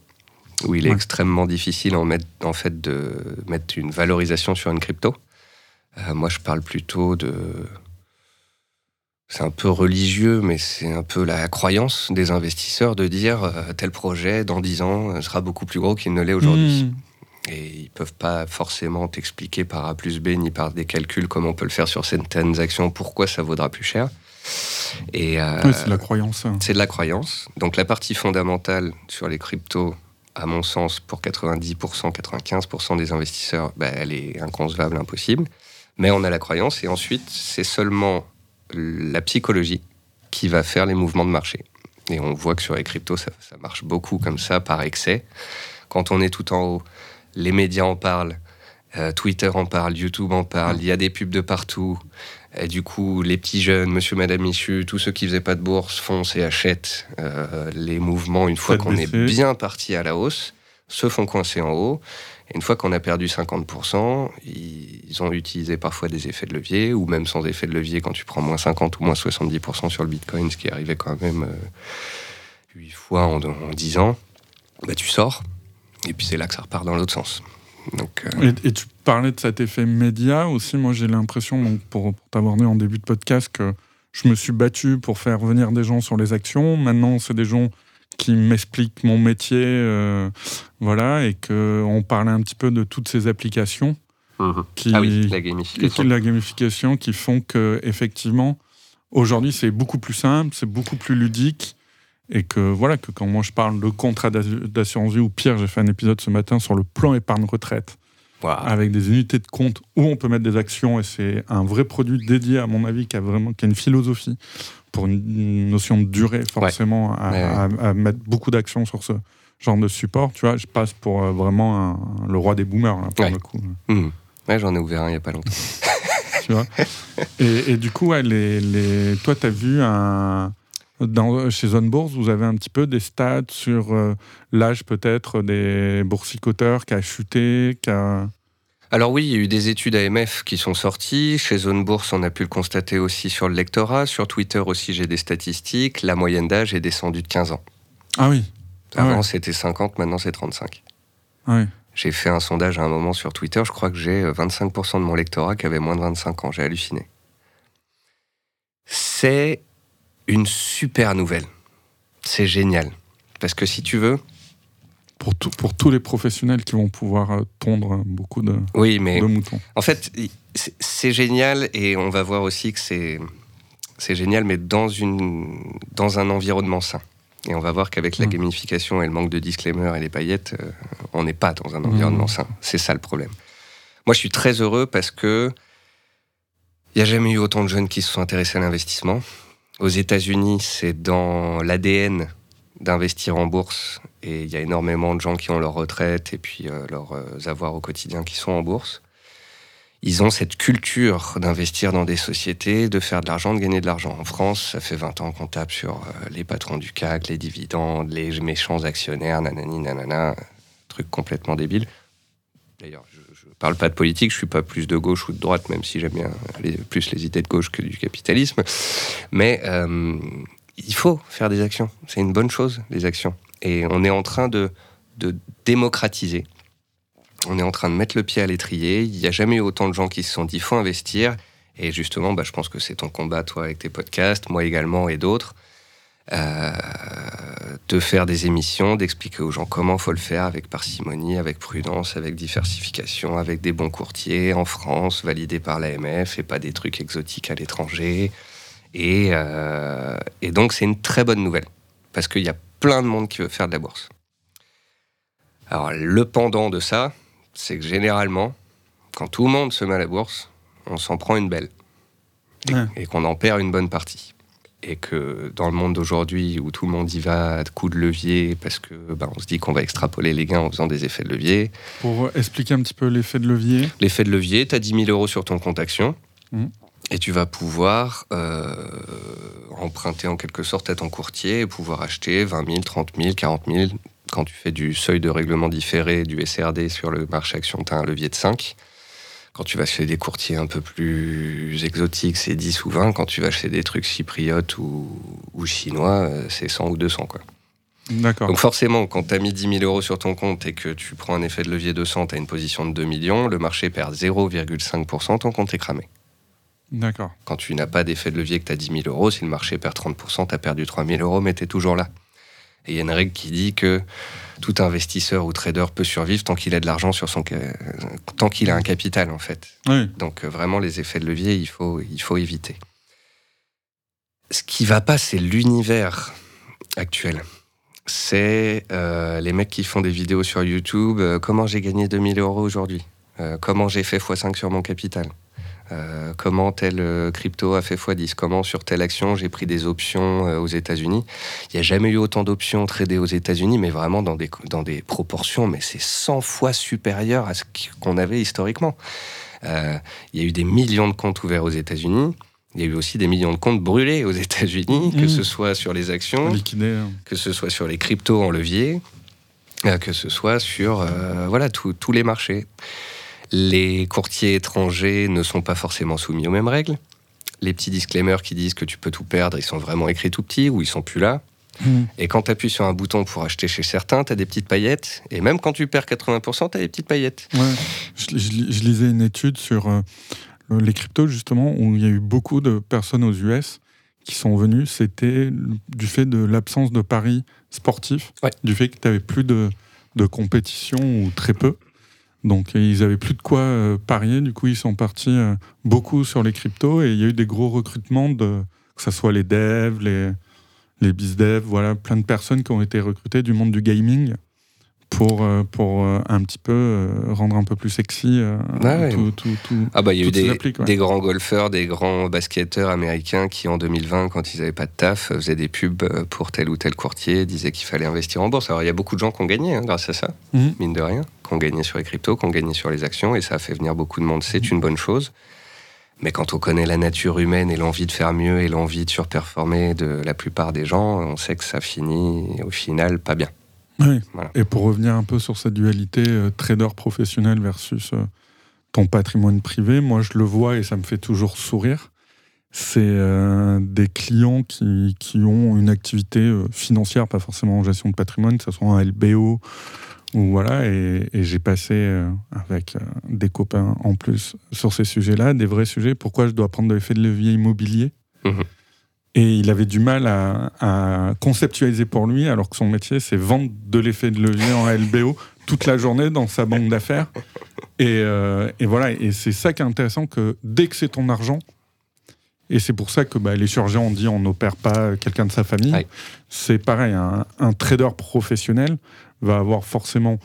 où il est Ouais. extrêmement difficile en, mettre- en fait de mettre une valorisation sur une crypto. Euh, moi, je parle plutôt de... C'est un peu religieux, mais c'est un peu la croyance des investisseurs de dire euh, tel projet, dans 10 ans, euh, sera beaucoup plus gros qu'il ne l'est aujourd'hui. Hmm. Et ils peuvent pas forcément t'expliquer par A plus B ni par des calculs comme on peut le faire sur certaines actions pourquoi ça vaudra plus cher. Et euh, Oui, c'est de la croyance. hein. c'est de la croyance. Donc la partie fondamentale sur les cryptos, à mon sens, pour 90%, 95% des investisseurs, bah, elle est inconcevable, impossible. Mais on a la croyance et ensuite, c'est seulement la psychologie qui va faire les mouvements de marché. Et on voit que sur les cryptos, ça, ça marche beaucoup comme ça, par excès. Quand on est tout en haut, les médias en parlent, euh, Twitter en parle, YouTube en parle, il y a des pubs de partout. Et du coup, les petits jeunes, monsieur, madame, Michu, tous ceux qui faisaient pas de bourse foncent et achètent euh, les mouvements une fois qu'on est bien parti à la hausse, se font coincer en haut. Une fois qu'on a perdu 50%, ils ont utilisé parfois des effets de levier, ou même sans effet de levier, quand tu prends moins 50 ou moins 70% sur le Bitcoin, ce qui arrivait quand même euh, 8 fois en, en 10 ans, bah, tu sors. Et puis c'est là que ça repart dans l'autre sens. Donc, euh, Et, tu parlais de cet effet média aussi. Moi, j'ai l'impression, pour, pour t'avoir dit en début de podcast, que je me suis battu pour faire venir des gens sur les actions. Maintenant, c'est des gens qui m'expliquent mon métier, euh, voilà, et que on parlait un petit peu de toutes ces applications qui, Ah oui, la gamification. qui- la gamification, qui font que effectivement, aujourd'hui, c'est beaucoup plus simple, c'est beaucoup plus ludique. Et que voilà, que quand moi je parle de contrat d'assu- d'assurance vie, ou pire, j'ai fait un épisode ce matin sur le plan épargne retraite Avec des unités de compte où on peut mettre des actions et c'est un vrai produit dédié à mon avis qui a vraiment qui a une philosophie pour une, notion de durée forcément à, Ouais, ouais. à- à mettre beaucoup d'actions sur ce genre de support tu vois je passe pour euh, vraiment un- le roi des boomers là, pour Ouais. le coup Mhm. Ouais, j'en ai ouvert un il n'y a pas longtemps. tu vois et, et du coup les, les... toi tu as vu un dans, chez Zone Bourse, vous avez un petit peu des stats sur euh, l'âge peut-être des boursicoteurs qui a chuté, qui a... Alors oui, il y a eu des études AMF qui sont sorties. Chez Zone Bourse, on a pu le constater aussi sur le lectorat. Sur Twitter aussi, j'ai des statistiques. La moyenne d'âge est descendue de 15 ans. Ah oui, Ah Avant, ouais. c'était 50, maintenant c'est 35. ah oui. J'ai fait un sondage à un moment sur Twitter. Je crois que j'ai euh, 25% de mon lectorat qui avait moins de 25 ans. J'ai halluciné. C'est une super nouvelle. C'est génial. Parce que si tu veux, pour, tout- pour tous les professionnels qui vont pouvoir euh, tondre beaucoup de, oui, mais de moutons. En fait, c'est- génial et on va voir aussi que c'est génial, mais dans une dans un environnement sain. Et on va voir qu'avec la gamification et le manque de disclaimer et les paillettes, euh, on n'est pas dans un environnement sain. C'est ça le problème. Moi, je suis très heureux parce que il n'y a jamais eu autant de jeunes qui se sont intéressés à l'investissement. Aux États-Unis, c'est dans l'ADN d'investir en bourse et il y a énormément de gens qui ont leur retraite et puis euh, leurs euh, avoirs au quotidien qui sont en bourse. Ils ont cette culture d'investir dans des sociétés, de faire de l'argent, de gagner de l'argent. En France, ça fait 20 ans qu'on tape sur euh, les patrons du CAC, les dividendes, les méchants actionnaires, nanani, nanana, truc complètement débile. D'ailleurs, je parle pas de politique, je suis pas plus de gauche ou de droite, même si j'aime bien plus les idées de gauche que du capitalisme. Mais euh, il faut faire des actions. C'est une bonne chose, les actions. Et on est en train de, de démocratiser. On est en train de mettre le pied à l'étrier. Il n'y a jamais eu autant de gens qui se sont dit faut investir. Et justement, bah, je pense que c'est ton combat, toi, avec tes podcasts, moi également et d'autres, euh, de faire des émissions, d'expliquer aux gens comment faut le faire avec parcimonie, avec prudence, avec diversification, avec des bons courtiers en France, validés par l'AMF et pas des trucs exotiques à l'étranger. Et, euh, et donc, c'est une très bonne nouvelle parce qu'il y a plein de monde qui veut faire de la bourse. Alors, le pendant de ça, c'est que généralement, quand tout le monde se met à la bourse, on s'en prend une belle et, Ouais. et qu'on en perd une bonne partie. Et que dans le monde d'aujourd'hui où tout le monde y va à coups de levier parce que ben, on se dit qu'on va extrapoler les gains en faisant des effets de levier, Pour expliquer un petit peu l'effet de levier, L'effet de levier, tu as 10 000 euros sur ton compte action Mhm. et tu vas pouvoir euh, emprunter en quelque sorte à ton courtier et pouvoir acheter 20 000, 30 000, 40 000, Quand tu fais du seuil de règlement différé, du SRD sur le marché action, tu as un levier de 5. Quand tu vas chez des courtiers un peu plus exotiques, c'est 10 ou 20. Quand tu vas chez des trucs chypriotes ou, ou chinois, euh, c'est 100 ou 200. Quoi. Donc forcément, quand tu as mis 10 000 euros sur ton compte et que tu prends un effet de levier de 100, tu as une position de 2 millions, le marché perd 0,5%, ton compte est cramé. D'accord. Quand tu n'as pas d'effet de levier que tu as 10 000 euros, si le marché perd 30%, tu as perdu 3 000 euros, mais tu es toujours là. Et il y a une règle qui dit que tout investisseur ou trader peut survivre tant qu'il a de l'argent sur son tant qu'il a un capital en fait. Oui. Donc euh, vraiment les effets de levier, il faut il faut éviter. Ce qui va pas, c'est l'univers actuel. C'est euh, les mecs qui font des vidéos sur YouTube. euh, comment j'ai gagné 2000 euros aujourd'hui? Euh, Comment j'ai fait x5 sur mon capital? Euh, Comment tel euh, crypto a fait x10 Comment sur telle action j'ai pris des options euh, aux États-Unis? Il n'y a jamais eu autant d'options tradées aux États-Unis, mais vraiment dans des, dans des proportions, mais c'est 100 fois supérieur à ce qu'on avait historiquement. Euh, il y a eu des millions de comptes ouverts aux États-Unis. Il y a eu aussi des millions de comptes brûlés aux États-Unis, que Mhm. ce soit sur les actions, hein. que ce soit sur les cryptos en levier, que ce soit sur voilà tous les marchés. Les courtiers étrangers ne sont pas forcément soumis aux mêmes règles. Les petits disclaimers qui disent que tu peux tout perdre, ils sont vraiment écrits tout petits ou ils sont plus là. Mhm. Et quand tu appuies sur un bouton pour acheter chez certains, tu as des petites paillettes. Et même quand tu perds 80%, tu as des petites paillettes. Ouais. Je, je- je lisais une étude sur euh, les cryptos, justement, où il y a eu beaucoup de personnes aux US qui sont venues. C'était du fait de l'absence de paris sportifs, Ouais. du fait que tu n'avais plus de, de compétition ou très peu. Donc, ils avaient plus de quoi euh, parier. Du coup, ils sont partis euh, beaucoup sur les cryptos et il y a eu des gros recrutements, de, que ce soit les devs, les, les bizdev, voilà, plein de personnes qui ont été recrutées du monde du gaming pour, euh, pour euh, un petit peu euh, rendre un peu plus sexy euh, Ah ouais. tout, tout, tout. Ah bah il y a eu des, des grands golfeurs, des grands basketteurs américains qui en 2020, quand ils n'avaient pas de taf, faisaient des pubs pour tel ou tel courtier, disaient qu'il fallait investir en bourse. Alors il y a beaucoup de gens qui ont gagné hein, grâce à ça, Mhm. mine de rien, qui ont gagné sur les cryptos, qui ont gagné sur les actions, et ça a fait venir beaucoup de monde. C'est une bonne chose. Mais quand on connaît la nature humaine et l'envie de faire mieux et l'envie de surperformer de la plupart des gens, on sait que ça finit au final pas bien. Oui. Voilà. Et pour revenir un peu sur cette dualité euh, trader professionnel versus euh, ton patrimoine privé, moi je le vois et ça me fait toujours sourire. C'est euh, des clients qui, qui ont une activité financière, pas forcément en gestion de patrimoine, que ce soit en LBO ou voilà. Et, et j'ai passé avec des copains en plus sur ces sujets-là, des vrais sujets. Pourquoi je dois prendre de l'effet de levier immobilier? Mhm. Et il avait du mal à, à conceptualiser pour lui, alors que son métier, c'est vendre de l'effet de levier en LBO toute la journée dans sa banque d'affaires. Et, euh, et voilà, et c'est ça qui est intéressant, que dès que c'est ton argent, et c'est pour ça que bah, les chirurgiens ont dit on n'opère pas quelqu'un de sa famille, Ouais. c'est pareil, un, un trader professionnel va avoir forcément...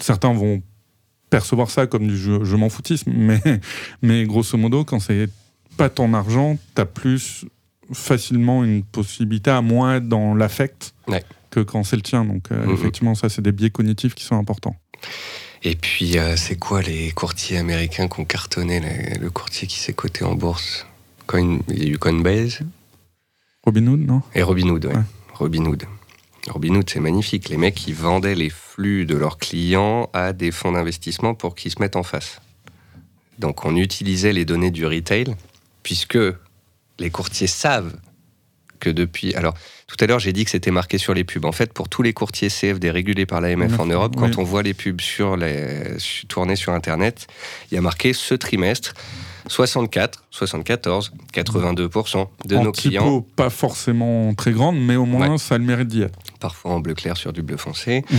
Certains vont percevoir ça comme du je, je m'en foutisme, mais, mais grosso modo, quand c'est pas ton argent, tu as plus facilement une possibilité à moins être dans l'affect Ouais. que quand c'est le tien. Donc, euh, effectivement, ça, c'est des biais cognitifs qui sont importants. Et puis, euh, c'est quoi les courtiers américains qui ont cartonné le, courtier qui s'est coté en bourse? Coin, Il y a eu Coinbase Robinhood, non? Et Robinhood. Ouais. Robinhood. Robinhood, c'est magnifique. Les mecs, ils vendaient les flux de leurs clients à des fonds d'investissement pour qu'ils se mettent en face. Donc, on utilisait les données du retail, puisque les courtiers savent que depuis. Alors, tout à l'heure, j'ai dit que c'était marqué sur les pubs. En fait, pour tous les courtiers CFD régulés par l'AMF en Oui. Europe, quand on voit les pubs sur les, tournées sur Internet, il y a marqué ce trimestre 64, 74, 82% de en nos typo, clients, pas forcément très grande, mais au moins, Ouais. ça a le mérite d'y être. parfois en bleu clair sur du bleu foncé. Mhm.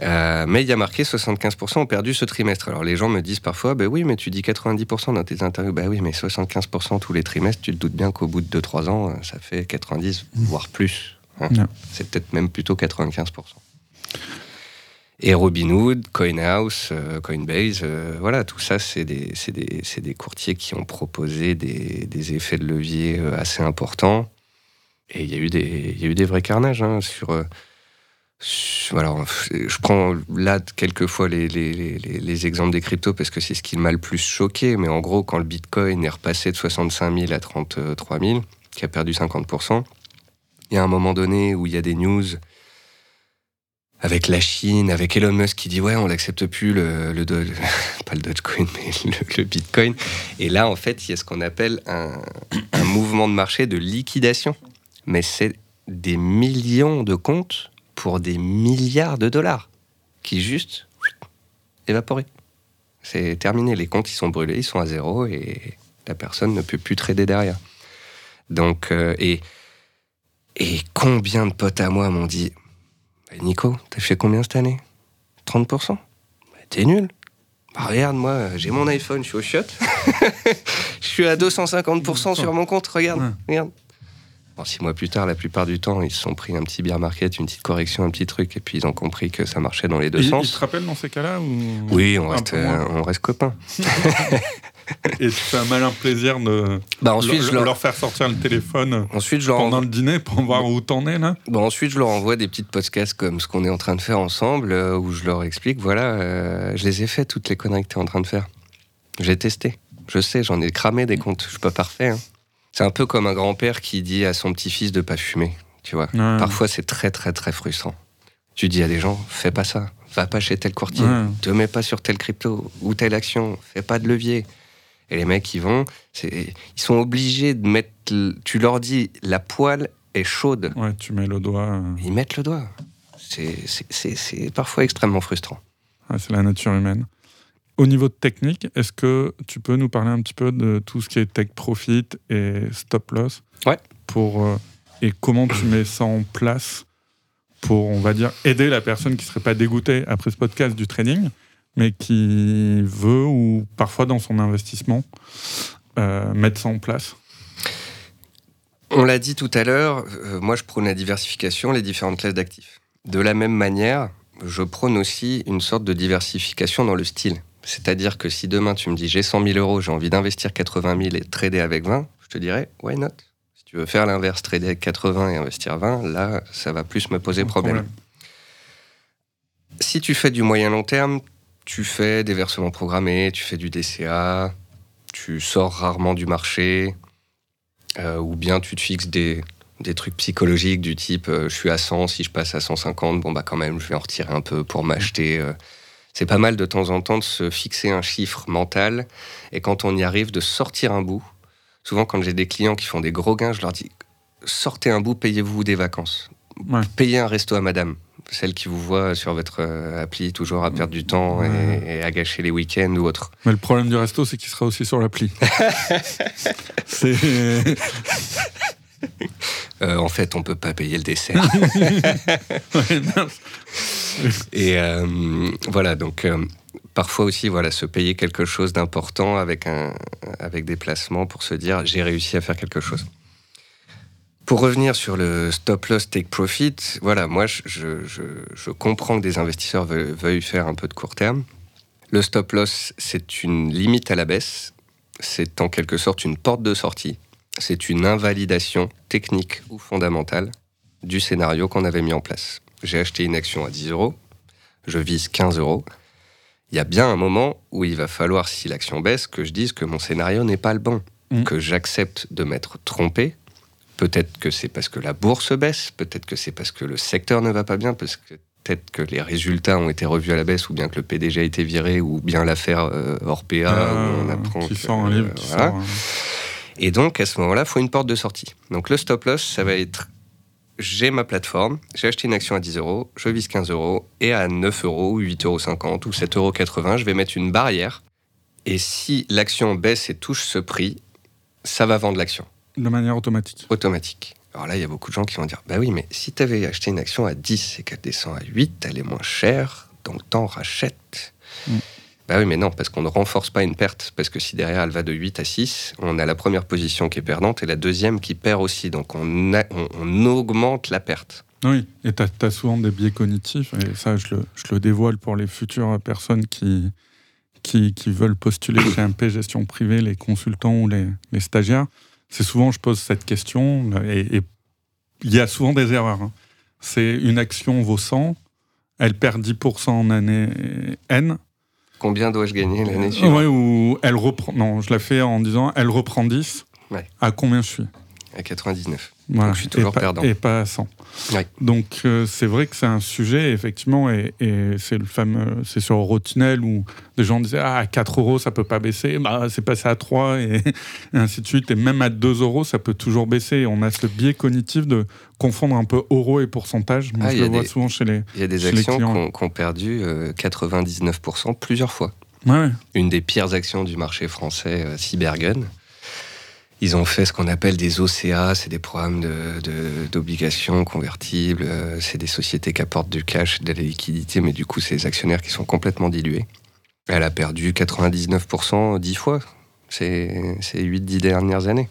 Euh, mais il y a marqué 75% ont perdu ce trimestre. Alors les gens me disent parfois, ben oui, mais tu dis 90% dans tes interviews. Ben oui, mais 75% tous les trimestres, tu te doutes bien qu'au bout de 2-3 ans, euh, ça fait 90, voire plus. hein. C'est peut-être même plutôt 95%. Et Robinhood, CoinHouse, euh, Coinbase, euh, voilà, tout ça, c'est des, des, des courtiers qui ont proposé des, des effets de levier euh, assez importants. Et il y a eu des, y a eu des vrais carnages hein, sur. alors, je prends là quelquefois les, les, les- les exemples des cryptos parce que c'est ce qui m'a le plus choqué. Mais en gros, quand le Bitcoin est repassé de 65 000 à 33 000, qui a perdu 50%, il y a un moment donné où il y a des news avec la Chine, avec Elon Musk qui dit ouais, on n'accepte plus le, le, pas le Dogecoin, mais le, Bitcoin. Et là, en fait, il y a ce qu'on appelle un, un, mouvement de marché de liquidation. Mais c'est des millions de comptes pour des milliards de dollars qui juste évaporés. C'est terminé. Les comptes, ils sont brûlés, ils sont à zéro et la personne ne peut plus trader derrière. Donc, euh, et, et combien de potes à moi m'ont dit Nico, t'as fait combien cette année? 30% bah, T'es nul. Bah, regarde, moi, j'ai mon iPhone, je suis au shot. je suis à 250% sur mon compte, regarde, regarde. Bon, six mois plus tard, la plupart du temps, ils se sont pris un petit beer market, une petite correction, un petit truc, et puis ils ont compris que ça marchait dans les deux sens. Ils te rappellent dans ces cas-là Oui, on reste, on reste copains. et tu fais un malin plaisir de bah ensuite, leur, je leur... faire sortir le téléphone ensuite, je leur pendant le dîner pour voir où t'en es là bon, Ensuite, je leur envoie des petites podcasts comme ce qu'on est en train de faire ensemble, euh, où je leur explique, voilà, euh, je les ai fait toutes les conneries que tu es en train de faire. J'ai testé. Je sais, j'en ai cramé des comptes. Je suis pas parfait. Hein. C'est un peu comme un grand-père qui dit à son petit-fils de pas fumer. Tu vois, parfois c'est très très très frustrant. Tu dis à des gens, fais pas ça, va pas chez tel courtier, ne te mets pas sur tel crypto ou telle action, fais pas de levier. Et les mecs, ils vont, ils sont obligés de mettre. Tu leur dis, la poêle est chaude. Ouais, tu mets le doigt. Euh. Ils mettent le doigt. C'est parfois extrêmement frustrant. c'est la nature humaine. Au niveau de technique, est-ce que tu peux nous parler un petit peu de tout ce qui est take profit et stop loss? Ouais. Pour, euh, et comment tu mets ça en place pour, on va dire, aider la personne qui ne serait pas dégoûtée après ce podcast du trading mais qui veut, ou parfois dans son investissement, euh, mettre ça en place On l'a dit tout à l'heure, euh, moi je prône la diversification, les différentes classes d'actifs. De la même manière, je prône aussi une sorte de diversification dans le style. C'est-à-dire que si demain tu me dis j'ai 100 000 euros, j'ai envie d'investir 80 000 et trader avec 20, je te dirais why not? Si tu veux faire l'inverse, trader avec 80 et investir 20, là ça va plus me poser problème. Si tu fais du moyen long terme, tu fais des versements programmés, tu fais du DCA, tu sors rarement du marché, euh, ou bien tu te fixes des, trucs psychologiques du type euh, je suis à 100, si je passe à 150, bon bah quand même je vais en retirer un peu pour m'acheter. Euh. C'est pas mal de temps en temps de se fixer un chiffre mental et quand on y arrive de sortir un bout. Souvent quand j'ai des clients qui font des gros gains, je leur dis sortez un bout, payez-vous des vacances. Payez un resto à madame celle qui vous voit sur votre euh, appli toujours à perdre du temps et, à gâcher les week-ends ou autre. Mais le problème du resto, c'est qu'il sera aussi sur l'appli. c'est. Euh, en fait, on peut pas payer le dessert. et euh, voilà, donc parfois aussi, voilà, se payer quelque chose d'important avec un, avec des placements pour se dire j'ai réussi à faire quelque chose. Pour revenir sur le stop loss take profit, voilà, moi je, comprends que des investisseurs veuillent, faire un peu de court terme. Le stop loss, c'est une limite à la baisse, c'est en quelque sorte une porte de sortie, c'est une invalidation technique ou fondamentale du scénario qu'on avait mis en place. J'ai acheté une action à 10 euros, je vise 15 euros. Il y a bien un moment où il va falloir, si l'action baisse, que je dise que mon scénario n'est pas le bon, mmh. que j'accepte de m'être trompé, Peut-être que c'est parce que la bourse baisse, peut-être que c'est parce que le secteur ne va pas bien, parce que peut-être que les résultats ont été revus à la baisse, ou bien que le PDG a été viré, ou bien l'affaire euh, Orpea, ah, où on apprend qui sort un livre. voilà. Et donc, à ce moment-là, il faut une porte de sortie. Donc, le stop loss, ça va être j'ai ma plateforme, j'ai acheté une action à 10 euros, je vise 15 euros, et à 9 euros, ou 8,50 euros, ou 7,80 euros, je vais mettre une barrière. Et si l'action baisse et touche ce prix, ça va vendre l'action. De manière automatique. Automatique. Alors là, il y a beaucoup de gens qui vont dire Bah oui, mais si tu avais acheté une action à 10 et qu'elle descend à 8, elle est moins chère, donc t'en rachètes. Mm. Bah oui, mais non, parce qu'on ne renforce pas une perte, parce que si derrière elle va de 8 à 6, on a la première position qui est perdante et la deuxième qui perd aussi, donc on, on, augmente la perte. Oui, et tu as, souvent des biais cognitifs, et ça je le, je le dévoile pour les futures personnes qui, qui, qui veulent postuler chez MP Gestion Privée, les consultants ou les, les stagiaires c'est souvent, je pose cette question, et, il y a souvent des erreurs. Hein. C'est une action vaut 100, elle perd 10% en année N. Combien dois-je gagner l'année suivante? ou elle reprend. Non, je la fais en disant elle reprend 10. À combien je suis? À 99. Voilà. Donc, je suis toujours et pas, perdant. Et pas à 100. Ouais. Donc euh, c'est vrai que c'est un sujet, effectivement, et, et c'est le fameux, c'est sur Eurotunnel où des gens disaient ah à 4 euros ça peut pas baisser, bah c'est passé à 3 et, et ainsi de suite, et même à 2 euros ça peut toujours baisser. On a ce biais cognitif de confondre un peu euros et pourcentage. Moi Ah, je le vois souvent chez les. Il y a des actions qui clients. ont, perdu euh, 99% plusieurs fois. Ouais. Une des pires actions du marché français, euh, Cybergun. Ils ont fait ce qu'on appelle des OCA, c'est des programmes de- de- d'obligations convertibles, euh, c'est des sociétés qui apportent du cash, de la liquidité, mais du coup, c'est les actionnaires qui sont complètement dilués. Elle a perdu 99% 10 fois ces, ces 8-10 dernières années.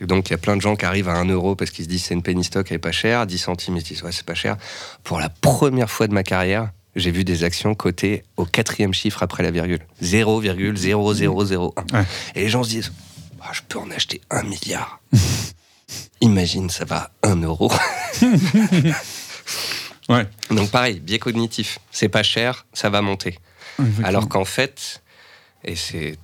Et donc, il y a plein de gens qui arrivent à 1 euro parce qu'ils se disent c'est une penny stock, elle est pas chère. 10 centimes, ils se disent ouais, c'est pas cher. Pour la première fois de ma carrière, j'ai vu des actions cotées au quatrième chiffre après la virgule. 0,0001. Ouais. Et les gens se disent Ah, je peux en acheter un milliard. Imagine, ça va 1 euro. Ouais. Donc, pareil, biais cognitif. C'est pas cher, ça va monter. Alors qu'en fait, et c'est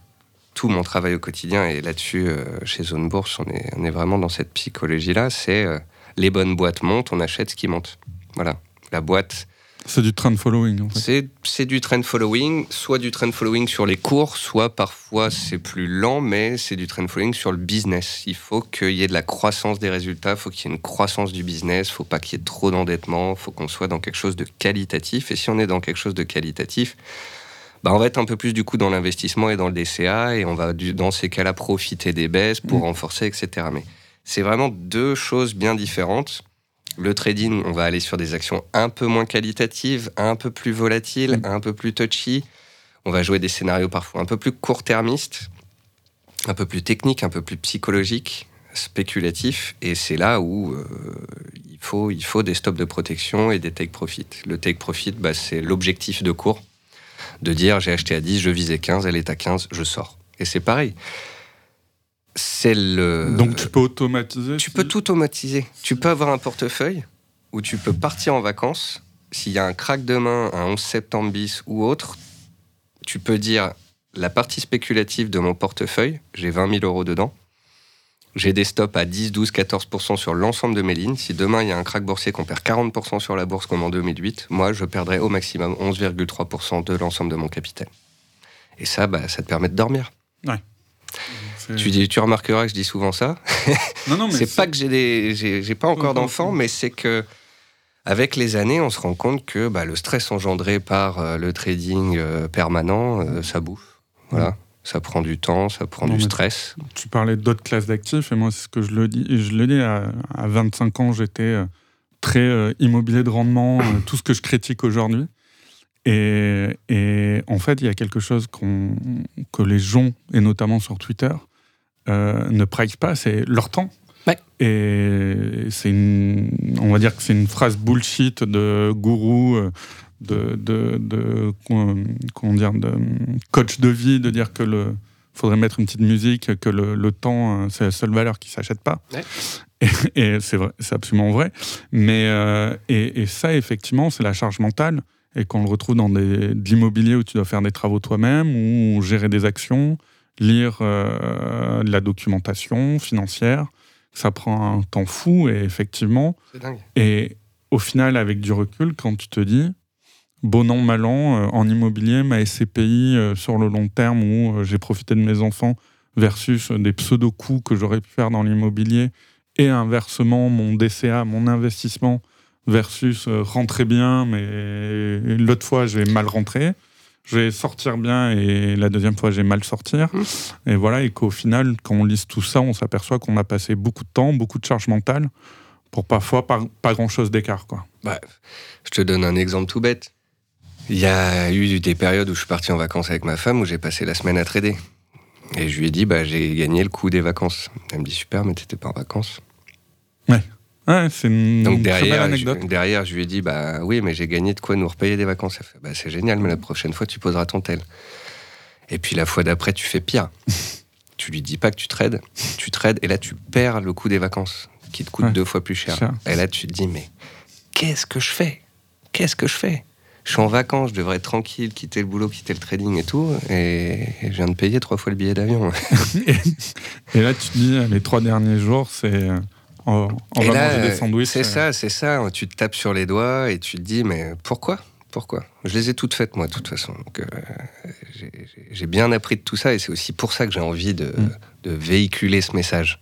tout mon travail au quotidien, et là-dessus, euh, chez Zone Bourse, on est, on est vraiment dans cette psychologie-là, c'est euh, les bonnes boîtes montent, on achète ce qui monte. Voilà. La boîte, c'est du trend following. En fait. c'est du trend following, soit du trend following sur les cours, soit parfois c'est plus lent, mais c'est du trend following sur le business. Il faut qu'il y ait de la croissance des résultats, il faut qu'il y ait une croissance du business, il faut pas qu'il y ait trop d'endettement, il faut qu'on soit dans quelque chose de qualitatif. Et si on est dans quelque chose de qualitatif, bah on va être un peu plus du coup dans l'investissement et dans le DCA, et on va dans ces cas-là profiter des baisses pour Mm. renforcer, etc. Mais c'est vraiment deux choses bien différentes. Le trading, on va aller sur des actions un peu moins qualitatives, un peu plus volatiles, Mm. un peu plus touchy. On va jouer des scénarios parfois un peu plus court-termistes, un peu plus techniques, un peu plus psychologiques, spéculatifs. Et c'est là où euh, il, faut, il faut des stops de protection et des take profit. Le take profit, bah, c'est l'objectif de cours. De dire j'ai acheté à 10, je visais 15, elle est à 15, je sors. Et c'est pareil. C'est le. Donc tu peux automatiser. Tu si- peux tout automatiser. Tu peux avoir un portefeuille où tu peux partir en vacances. S'il y a un crack demain, un 11 septembre bis ou autre, tu peux dire la partie spéculative de mon portefeuille, j'ai 20 000 euros dedans. J'ai des stops à 10, 12, 14% sur l'ensemble de mes lignes. Si demain il y a un crack boursier qu'on perd 40% sur la bourse comme en 2008, moi je perdrai au maximum 11,3% de l'ensemble de mon capital. Et ça, bah, ça te permet de dormir. c'est- Tu, remarqueras que je dis souvent ça. Non, non, mais c'est pas que j'ai des, j'ai pas encore d'enfants, mais c'est que avec les années, on se rend compte que bah, le stress engendré par euh, le trading euh, permanent, euh, ça bouffe. Voilà, ça prend du temps, ça prend Non, du stress. tu parlais d'autres classes d'actifs et moi c'est ce que je le dis et je le dis à, à 25 ans j'étais très immobilier de rendement tout ce que je critique aujourd'hui et, et en fait il y a quelque chose que les gens et notamment sur Twitter euh, ne pricent pas c'est leur temps Ouais. et c'est une on va dire que c'est une phrase bullshit de gourou euh, de, de, de, euh, comment dire, de coach de vie, de dire que le faudrait mettre une petite musique, que le, le temps, c'est la seule valeur qui s'achète pas. Ouais. Et, et c'est vrai, c'est absolument vrai. Mais euh, et, et ça, effectivement, c'est la charge mentale et qu'on le retrouve dans des, de l'immobilier où tu dois faire des travaux toi-même ou gérer des actions, lire euh, de la documentation financière. Ça prend un temps fou et effectivement, C'est dingue. et au final, avec du recul, quand tu te dis, bon an, mal an, euh, en immobilier, ma SCPI euh, sur le long terme où j'ai profité de mes enfants versus des pseudo-coups que j'aurais pu faire dans l'immobilier et inversement, mon DCA, mon investissement versus rentrer bien, mais l'autre fois, j'ai mal rentré. Je vais sortir bien et la deuxième fois, j'ai mal sortir. Mmh. Et voilà, et qu'au final, quand on lise tout ça, on s'aperçoit qu'on a passé beaucoup de temps, beaucoup de charge mentale pour parfois pas, pas grand-chose d'écart. quoi. Bah, je te donne un exemple tout bête. Il y a eu des périodes où je suis parti en vacances avec ma femme où j'ai passé la semaine à trader. Et je lui ai dit, bah, j'ai gagné le coup des vacances. Elle me dit, super, mais t'étais pas en vacances. Ouais, c'est une Donc très belle derrière, anecdote. je, derrière, je lui ai dit, bah oui, mais j'ai gagné de quoi nous repayer des vacances. Elle fait, bah c'est génial, mais la prochaine fois, tu poseras ton tel. Et puis la fois d'après, tu fais pire. tu lui dis pas que tu trades, tu trades, et là, tu perds le coût des vacances, qui te coûte Ouais. deux fois plus cher. Cher. Et là, tu te dis, mais qu'est-ce que je fais? Qu'est-ce que je fais? Je suis en vacances, je devrais être tranquille, quitter le boulot, quitter le trading et tout, et, je viens de payer trois fois le billet d'avion. et, là, tu te dis, les trois derniers jours, c'est. On, va manger des sandwichs. C'est ça, c'est ça. Tu te tapes sur les doigts et tu te dis, mais pourquoi? Pourquoi? Je les ai toutes faites, moi, de toute façon. Euh, j'ai bien appris de tout ça, et c'est aussi pour ça que j'ai envie de, mm. de véhiculer ce message.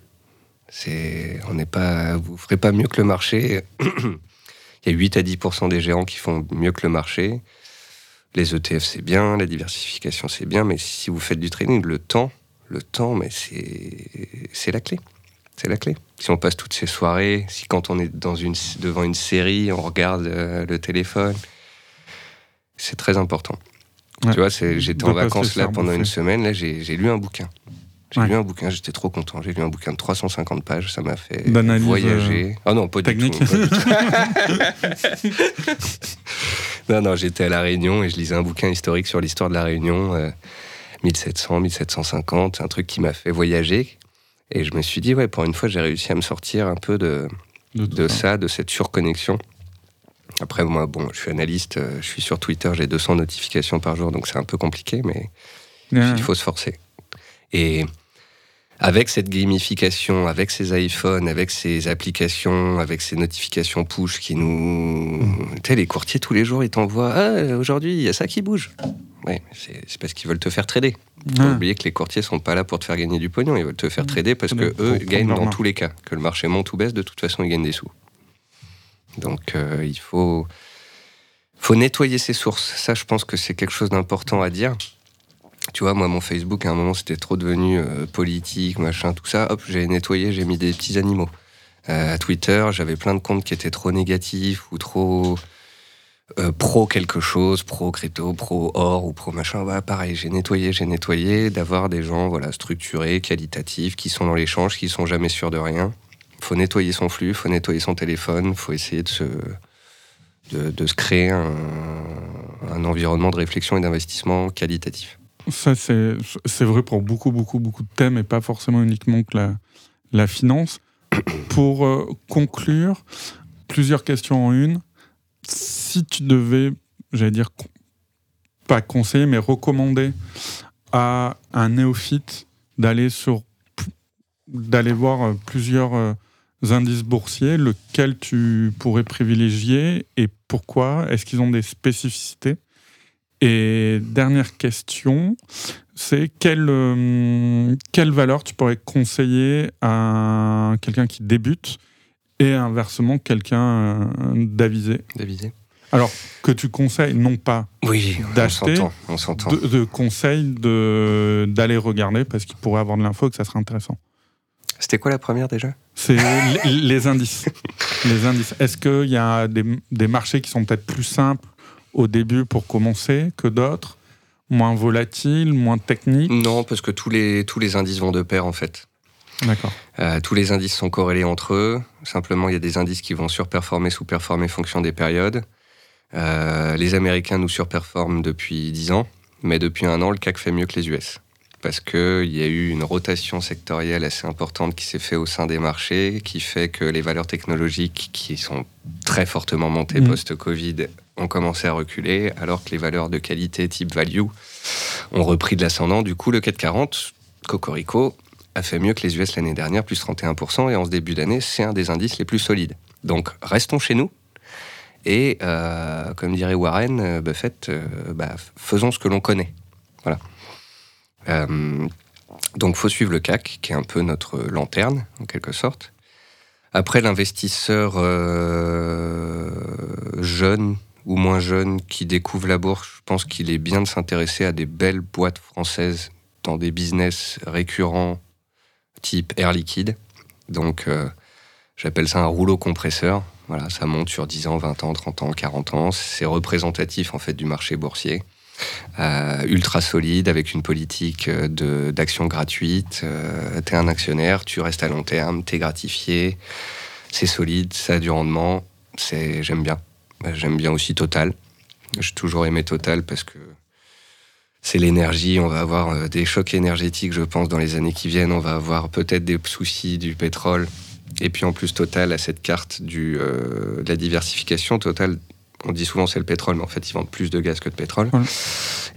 C'est, on n'est pas, vous ferez pas mieux que le marché. Il y a 8 à 10% des gérants qui font mieux que le marché. Les ETF, c'est bien, la diversification, c'est bien, mais si vous faites du trading, le temps, le temps, mais c'est la clé. C'est la clé. Si on passe toutes ces soirées, si quand on est dans une, devant une série, on regarde euh, le téléphone, c'est très important. Tu vois, j'étais en vacances là pendant une semaine, là j'ai lu un bouquin. J'ai lu un bouquin, j'étais trop content. J'ai lu un bouquin de 350 pages, ça m'a fait voyager. Ah non, pas technique. du tout. non, non, j'étais à La Réunion et je lisais un bouquin historique sur l'histoire de La Réunion, 1700, euh, 1750, un truc qui m'a fait voyager. Et je me suis dit, ouais, pour une fois, j'ai réussi à me sortir un peu de, de, ça, de cette surconnexion. Après, moi, bon, je suis analyste, euh, je suis sur Twitter, j'ai 200 notifications par jour, donc c'est un peu compliqué, mais il faut se forcer. Et avec cette gamification, avec ces iPhones, avec ces applications, avec ces notifications push qui nous. Mm. Tu sais, les courtiers, tous les jours, ils t'envoient Ah, aujourd'hui, il y a ça qui bouge. Oui, c'est parce qu'ils veulent te faire trader. Il faut oublier que les courtiers sont pas là pour te faire gagner du pognon, ils veulent te faire mm. trader parce que eux gagnent dans tous les cas. Que le marché monte ou baisse, de toute façon, ils gagnent des sous. Donc, euh, il faut, faut nettoyer ses sources. Ça, je pense que c'est quelque chose d'important à dire. Tu vois, moi, mon Facebook, à un moment, c'était trop devenu euh, politique, machin, tout ça. Hop, j'ai nettoyé, j'ai mis des petits animaux. Euh, à Twitter, j'avais plein de comptes qui étaient trop négatifs ou trop euh, pro quelque chose, pro crypto, pro or ou pro machin. Bah, pareil, j'ai nettoyé, j'ai nettoyé, d'avoir des gens voilà, structurés, qualitatifs, qui sont dans l'échange, qui sont jamais sûrs de rien. faut nettoyer son flux, faut nettoyer son téléphone, faut essayer de se, de, se créer un, environnement de réflexion et d'investissement qualitatif. Ça, c'est vrai pour beaucoup, beaucoup, beaucoup de thèmes et pas forcément uniquement que la, la finance. Pour euh, conclure, plusieurs questions en une. Si tu devais, j'allais dire, pas conseiller, mais recommander à un néophyte d'aller sur d'aller voir euh, plusieurs euh, indices boursiers, lequel tu pourrais privilégier et pourquoi? Est-ce qu'ils ont des spécificités? Et dernière question, c'est quelle, euh, quelle valeur tu pourrais conseiller à quelqu'un qui débute et inversement quelqu'un euh, d'avisé D'avisé. Alors, que tu conseilles non pas oui, d'acheter, de, de conseil d'aller regarder parce qu'il pourrait avoir de l'info que ça serait intéressant. C'était quoi la première déjà? C'est les, indices. les indices. Est-ce qu'il y a des, des marchés qui sont peut-être plus simples au début pour commencer que d'autres? Moins volatiles, moins techniques? Non, parce que tous les, tous les indices vont de pair en fait. D'accord. Euh, tous les indices sont corrélés entre eux. Simplement, il y a des indices qui vont surperformer, sous-performer en fonction des périodes. Euh, les Américains nous surperforment depuis 10 ans, mais depuis un an, le CAC fait mieux que les US. Parce qu'il y a eu une rotation sectorielle assez importante qui s'est faite au sein des marchés, qui fait que les valeurs technologiques, qui sont très fortement montées mmh. post-Covid, ont commencé à reculer, alors que les valeurs de qualité type value ont repris de l'ascendant. Du coup, le 440, Cocorico, a fait mieux que les US l'année dernière, plus 31%, et en ce début d'année, c'est un des indices les plus solides. Donc, restons chez nous, et euh, comme dirait Warren euh, Buffett, euh, bah, faisons ce que l'on connaît. Voilà. donc, faut suivre le CAC, qui est un peu notre lanterne, en quelque sorte. Après, l'investisseur jeune, ou moins jeunes qui découvrent la bourse, je pense qu'il est bien de s'intéresser à des belles boîtes françaises dans des business récurrents type Air Liquide. Donc, euh, j'appelle ça un rouleau compresseur. Voilà, ça monte sur 10 ans, 20 ans, 30 ans, 40 ans. C'est représentatif en fait du marché boursier. Euh, ultra solide avec une politique d'action gratuite. Euh, tu es un actionnaire, tu restes à long terme, tu es gratifié. C'est solide, ça a du rendement. J'aime bien. J'aime bien aussi Total. J'ai toujours aimé Total parce que c'est l'énergie. On va avoir euh, des chocs énergétiques, je pense, dans les années qui viennent. On va avoir peut-être des soucis du pétrole. Et puis en plus, Total a cette carte du, euh, de la diversification. Total On dit souvent c'est le pétrole, mais en fait ils vendent plus de gaz que de pétrole. Ouais.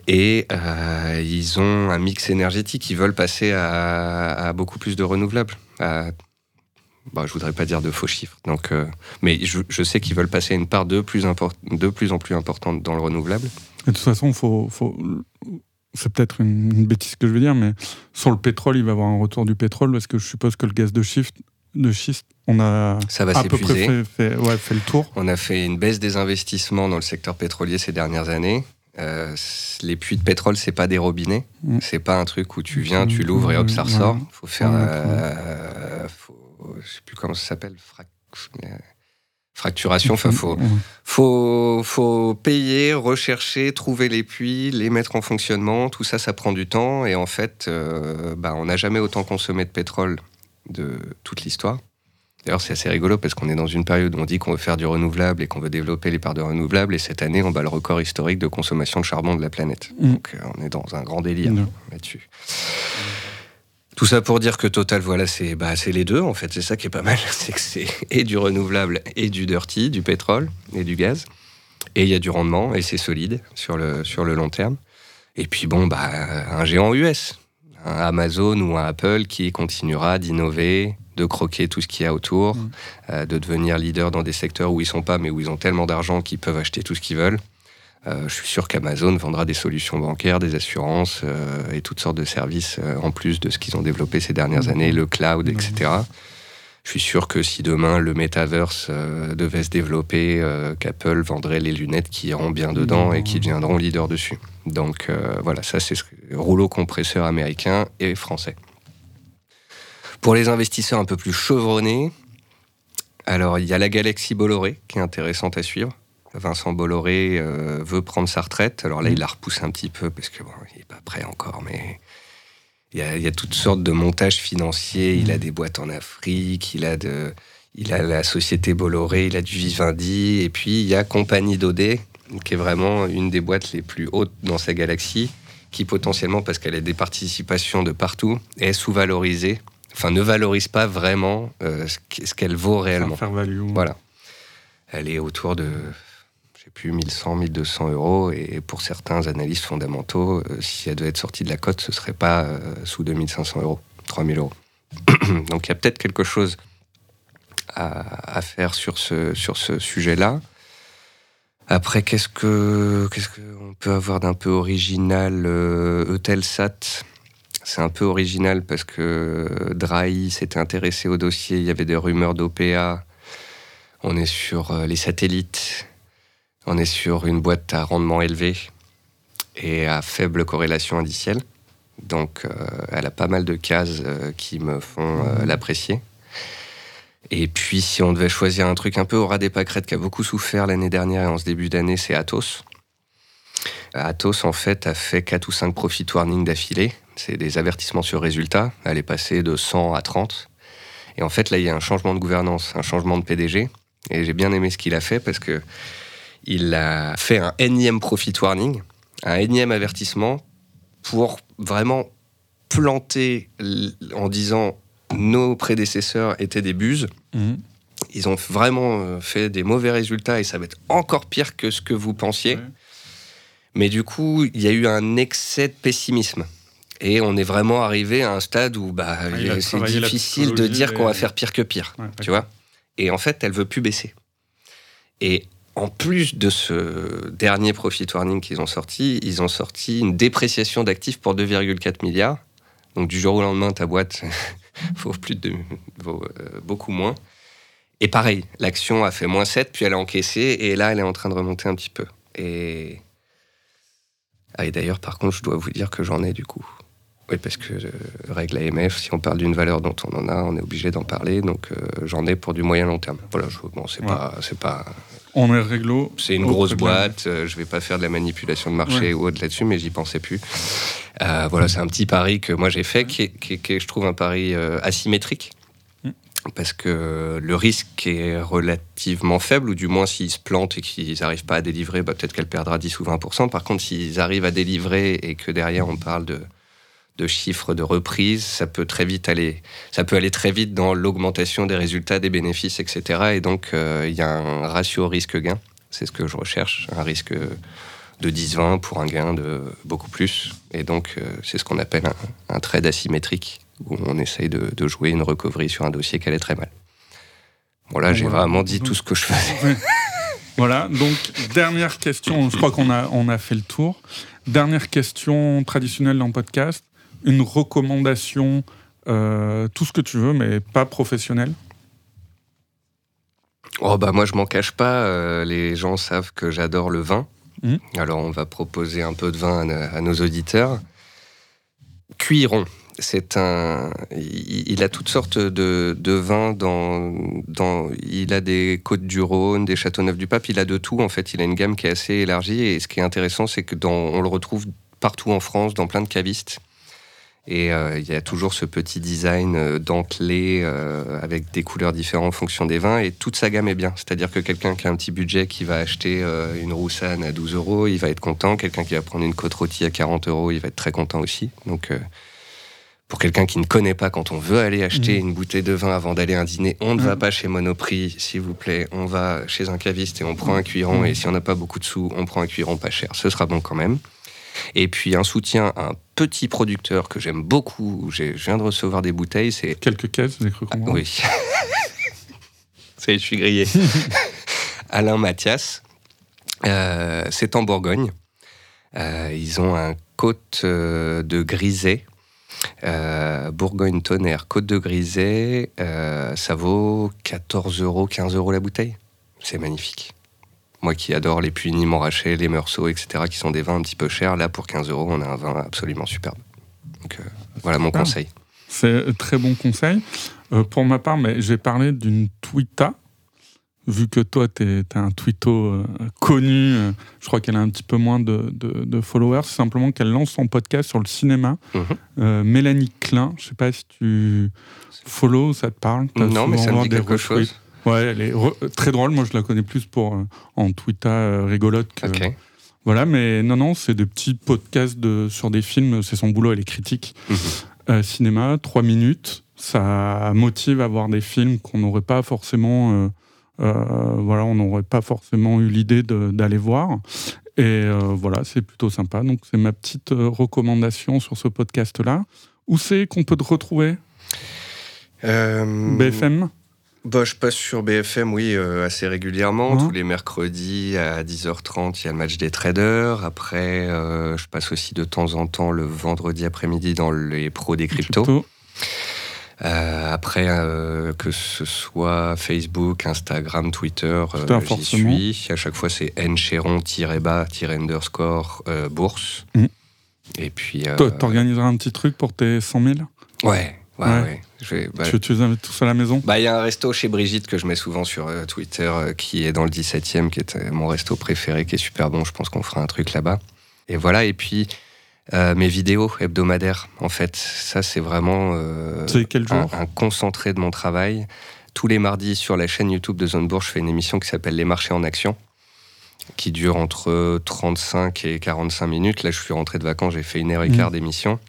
Et euh, ils ont un mix énergétique. Ils veulent passer à, à beaucoup plus de renouvelables. À, bah, je voudrais pas dire de faux chiffres. Donc, euh, mais je, je sais qu'ils veulent passer à une part de plus, import- de plus en plus importante dans le renouvelable. Et de toute façon, faut, faut... c'est peut-être une, une bêtise que je veux dire, mais sur le pétrole, il va y avoir un retour du pétrole parce que je suppose que le gaz de schiste, de schiste on a Ça va à peu près fait, fait- ouais, fait le tour. On a fait une baisse des investissements dans le secteur pétrolier ces dernières années. Euh, les puits de pétrole, c'est pas des robinets. Mm. C'est pas un truc où tu viens, tu l'ouvres et hop, ça ressort. Faut faire. Euh, faut- je sais plus comment ça s'appelle. frac- fracturation. Enfin, faut, Ouais. faut, faut payer, rechercher, trouver les puits, les mettre en fonctionnement. Tout ça, ça prend du temps. Et en fait, euh, bah, on n'a jamais autant consommé de pétrole de toute l'histoire. D'ailleurs, c'est assez rigolo parce qu'on est dans une période où on dit qu'on veut faire du renouvelable et qu'on veut développer les parts de renouvelable. Et cette année, on bat le record historique de consommation de charbon de la planète. Mm. Donc, euh, on est dans un grand délire là-dessus. Tout ça pour dire que Total, voilà, c'est bah, c'est les deux, en fait. C'est ça qui est pas mal. C'est que c'est et du renouvelable et du dirty, du pétrole et du gaz. Et il y a du rendement et c'est solide sur le, sur le long terme. Et puis, bon, bah, un géant US, un Amazon ou un Apple qui continuera d'innover, de croquer tout ce qu'il y a autour, Mm. euh, de devenir leader dans des secteurs où ils sont pas, mais où ils ont tellement d'argent qu'ils peuvent acheter tout ce qu'ils veulent. Euh, je suis sûr qu'Amazon vendra des solutions bancaires, des assurances euh, et toutes sortes de services euh, en plus de ce qu'ils ont développé ces dernières années, le cloud, etc. Je suis sûr que si demain le metaverse euh, devait se développer, euh, qu'Apple vendrait les lunettes qui iront bien dedans et qui deviendront leaders dessus. Donc euh, voilà, ça c'est ce rouleau compresseur américain et français. Pour les investisseurs un peu plus chevronnés, alors il y a la galaxie Bolloré qui est intéressante à suivre. Vincent Bolloré euh, veut prendre sa retraite. Alors là, il la repousse un petit peu parce que bon, il n'est pas prêt encore, mais il y, a, il y a toutes sortes de montages financiers. Il a des boîtes en Afrique, il a de, il a la société Bolloré, il a du Vivendi, et puis il y a Compagnie Daudet, qui est vraiment une des boîtes les plus hautes dans sa galaxie, qui potentiellement, parce qu'elle a des participations de partout, est sous-valorisée. Enfin, ne valorise pas vraiment euh, ce qu'- ce qu'elle vaut réellement. Faire value. Voilà. Elle est autour de, plus, 1100, 1200 euros. Et pour certains analystes fondamentaux, euh, si elle devait être sortie de la cote, ce serait pas euh, sous 2500 euros, 3000 euros. Donc il y a peut-être quelque chose à, faire sur ce, sujet-là. Après, qu'est-ce que qu'est-ce qu'on peut avoir d'un peu original euh, Eutelsat, c'est un peu original parce que Drahi s'était intéressé au dossier. Il y avait des rumeurs d'OPA. On est sur euh, les satellites. On est sur une boîte à rendement élevé et à faible corrélation indicielle. Donc, euh, elle a pas mal de cases euh, qui me font euh, l'apprécier. Et puis, si on devait choisir un truc un peu au ras des pâquerettes qui a beaucoup souffert l'année dernière et en ce début d'année, c'est Atos. Atos, en fait, a fait 4 ou 5 profit warnings d'affilée. C'est des avertissements sur résultat. Elle est passée de 100 à 30. Et en fait, là, il y a un changement de gouvernance, un changement de PDG. Et j'ai bien aimé ce qu'il a fait parce que il a fait un énième profit warning, un énième avertissement pour vraiment planter en disant nos prédécesseurs étaient des buses. Mhm. Ils ont vraiment euh, fait des mauvais résultats et ça va être encore pire que ce que vous pensiez. Ouais. Mais du coup, il y a eu un excès de pessimisme. Et on est vraiment arrivé à un stade où bah, il a c'est difficile de dire qu'on va faire pire que pire. Ouais, Tu vois Et en fait, elle veut plus baisser. Et en plus de ce dernier profit warning qu'ils ont sorti, ils ont sorti une dépréciation d'actifs pour 2,4 milliards. Donc du jour au lendemain, ta boîte vaut, plus de, vaut euh, beaucoup moins. Et pareil, l'action a fait moins 7, puis elle a encaissé, et là, elle est en train de remonter un petit peu. Et, ah, et d'ailleurs, par contre, je dois vous dire que j'en ai du coup. Oui, parce que euh, règle AMF, si on parle d'une valeur dont on en a, on est obligé d'en parler. Donc euh, j'en ai pour du moyen long terme. Voilà, je, bon, c'est Ouais. pas, c'est pas, On est réglo. c'est une grosse boîte. euh, je vais pas faire de la manipulation de marché Ouais. ou autre là-dessus, mais j'y pensais plus. Euh, voilà, c'est un petit pari que moi j'ai fait, qui est, qui est- qui est, je trouve, un pari euh, asymétrique. Mm. Parce que le risque est relativement faible, ou du moins s'ils se plantent et qu'ils n'arrivent pas à délivrer, bah, peut-être qu'elle perdra 10 ou 20%. Par contre, s'ils arrivent à délivrer et que derrière on parle de, de chiffres de reprise, ça peut très vite aller, ça peut aller très vite dans l'augmentation des résultats, des bénéfices, etc. Et donc euh, il y a un ratio risque-gain. C'est ce que je recherche, un risque de 10-20 pour un gain de beaucoup plus. Et donc, c'est ce qu'on appelle un, trade asymétrique, où on essaye de, jouer une recovery sur un dossier qui allait très mal. Bon, là, j'ai vraiment dit tout ce que je faisais. voilà, donc, dernière question, je crois qu'on a, on a fait le tour. Dernière question traditionnelle dans le podcast, une recommandation, euh, tout ce que tu veux, mais pas professionnel? Oh bah moi je m'en cache pas, euh, les gens savent que j'adore le vin. Mmh. Alors on va proposer un peu de vin à, nos auditeurs. Cuiron, c'est un, il, a toutes sortes de, vins dans, dans, il a des Côtes du Rhône, des Châteauneuf du Pape, il a de tout en fait. Il a une gamme qui est assez élargie et ce qui est intéressant, c'est que dans, on le retrouve partout en France, dans plein de cavistes. Et euh, il y a toujours ce petit design euh, dentelé euh, avec des couleurs différentes en fonction des vins. Et toute sa gamme est bien. C'est-à-dire que quelqu'un qui a un petit budget qui va acheter une Roussanne à 12 euros, il va être content. Quelqu'un qui va prendre une côte rôtie à 40 euros, il va être très content aussi. Donc pour quelqu'un qui ne connaît pas, quand on veut aller acheter mmh. une bouteille de vin avant d'aller à un dîner, on ne va mmh. pas chez Monoprix, s'il vous plaît. On va chez un caviste et on prend un cuiron. Mmh. Et si on n'a pas beaucoup de sous, on prend un cuiron pas cher. Ce sera bon quand même. Et puis un soutien à un petit producteur que j'aime beaucoup. Je viens de recevoir des bouteilles. C'est quelques caisses, j'ai cru comprendre. oui. Ça y est, je suis grillé. Alain Mathias. Euh, c'est en Bourgogne. Euh, ils ont un côte euh, de grisé. Bourgogne Tonnerre, côte de grisé. ça vaut 14 euros, 15 euros la bouteille. C'est magnifique. Moi qui adore les Punis Montrachet, les Meursault, etc., qui sont des vins un petit peu chers, là pour 15 euros, on a un vin absolument superbe. Donc euh, voilà mon conseil. C'est très bon conseil. Euh, pour ma part, mais j'ai parlé d'une Twitter. Vu que toi, tu es, un twitto euh, connu, je crois qu'elle a un petit peu moins de, followers. C'est simplement qu'elle lance son podcast sur le cinéma. Mhm. Mélanie Klein, je sais pas si tu follow, ça te parle? Non, mais ça me dit quelque chose. Ouais, elle est très drôle. Moi, je la connais plus pour euh, en Twitter euh, rigolote. Que, Voilà, mais non, non, c'est des petits podcasts de, sur des films. C'est son boulot, elle est critique. Mhm. Euh, cinéma, trois minutes. Ça motive à voir des films qu'on n'aurait pas forcément. voilà, on n'aurait pas forcément eu l'idée d'aller voir. Et voilà, c'est plutôt sympa. Donc, c'est ma petite recommandation sur ce podcast-là. Où c'est qu'on peut te retrouver? BFM bah, je passe sur BFM, oui, euh, assez régulièrement. Tous les mercredis à 10h30, il y a le match des traders. Après, euh, je passe aussi de temps en temps le vendredi après-midi dans les pros des cryptos. Euh, après, que ce soit Facebook, Instagram, Twitter, j'y suis. À chaque fois, c'est ncheron-bas-underscore bourse. Mm. Et puis. Tu organiseras un petit truc pour tes 100 000 Ouais, ouais, ouais. Bah, tu, les invites tous à la maison? Bah, Il y a un resto chez Brigitte que je mets souvent sur euh, Twitter euh, qui est dans le 17e, qui est euh, mon resto préféré, qui est super bon. Je pense qu'on fera un truc là-bas. Et voilà, et puis mes vidéos hebdomadaires, en fait, ça c'est vraiment quel un, concentré de mon travail. Tous les mardis sur la chaîne YouTube de Zone Bourse, je fais une émission qui s'appelle Les marchés en action qui dure entre 35 et 45 minutes. Là, je suis rentré de vacances, j'ai fait une heure et quart mmh. d'émission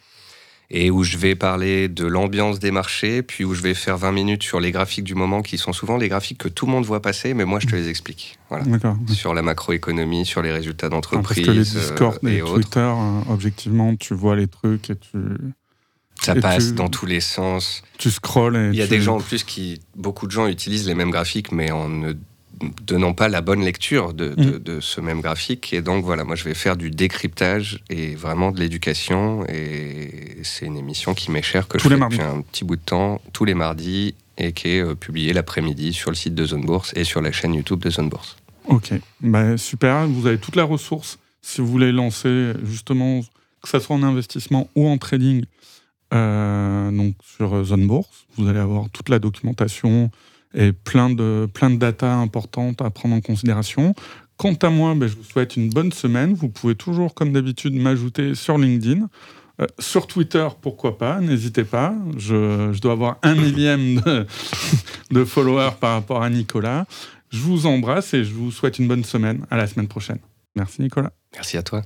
et où je vais parler de l'ambiance des marchés, puis où je vais faire 20 minutes sur les graphiques du moment, qui sont souvent les graphiques que tout le monde voit passer, mais moi je te les explique. Voilà. Sur la macroéconomie, sur les résultats d'entreprise. Parce que les Discord euh, et, Twitter, euh, objectivement, tu vois les trucs et tu. Ça passe dans tous les sens. Tu scrolls et Il y a des gens en plus qui. Beaucoup de gens utilisent les mêmes graphiques, mais en ne donnant pas la bonne lecture de, mm. ce même graphique. Et donc voilà, moi je vais faire du décryptage et vraiment de l'éducation. Et c'est une émission qui m'est chère, que je fais depuis un petit bout de temps, tous les mardis, et qui est euh, publiée l'après-midi sur le site de Zone Bourse et sur la chaîne YouTube de Zone Bourse. Ok, bah, super. Vous avez toute la ressource si vous voulez lancer justement, que ce soit en investissement ou en trading, euh, donc sur Zone Bourse. Vous allez avoir toute la documentation, et plein de, plein de data importantes à prendre en considération. Quant à moi, ben, je vous souhaite une bonne semaine. Vous pouvez toujours, comme d'habitude, m'ajouter sur LinkedIn. Euh, sur Twitter, pourquoi pas, n'hésitez pas. Je, je, dois avoir un millième de, de, followers par rapport à Nicolas. Je vous embrasse et je vous souhaite une bonne semaine. À la semaine prochaine. Merci Nicolas. Merci à toi.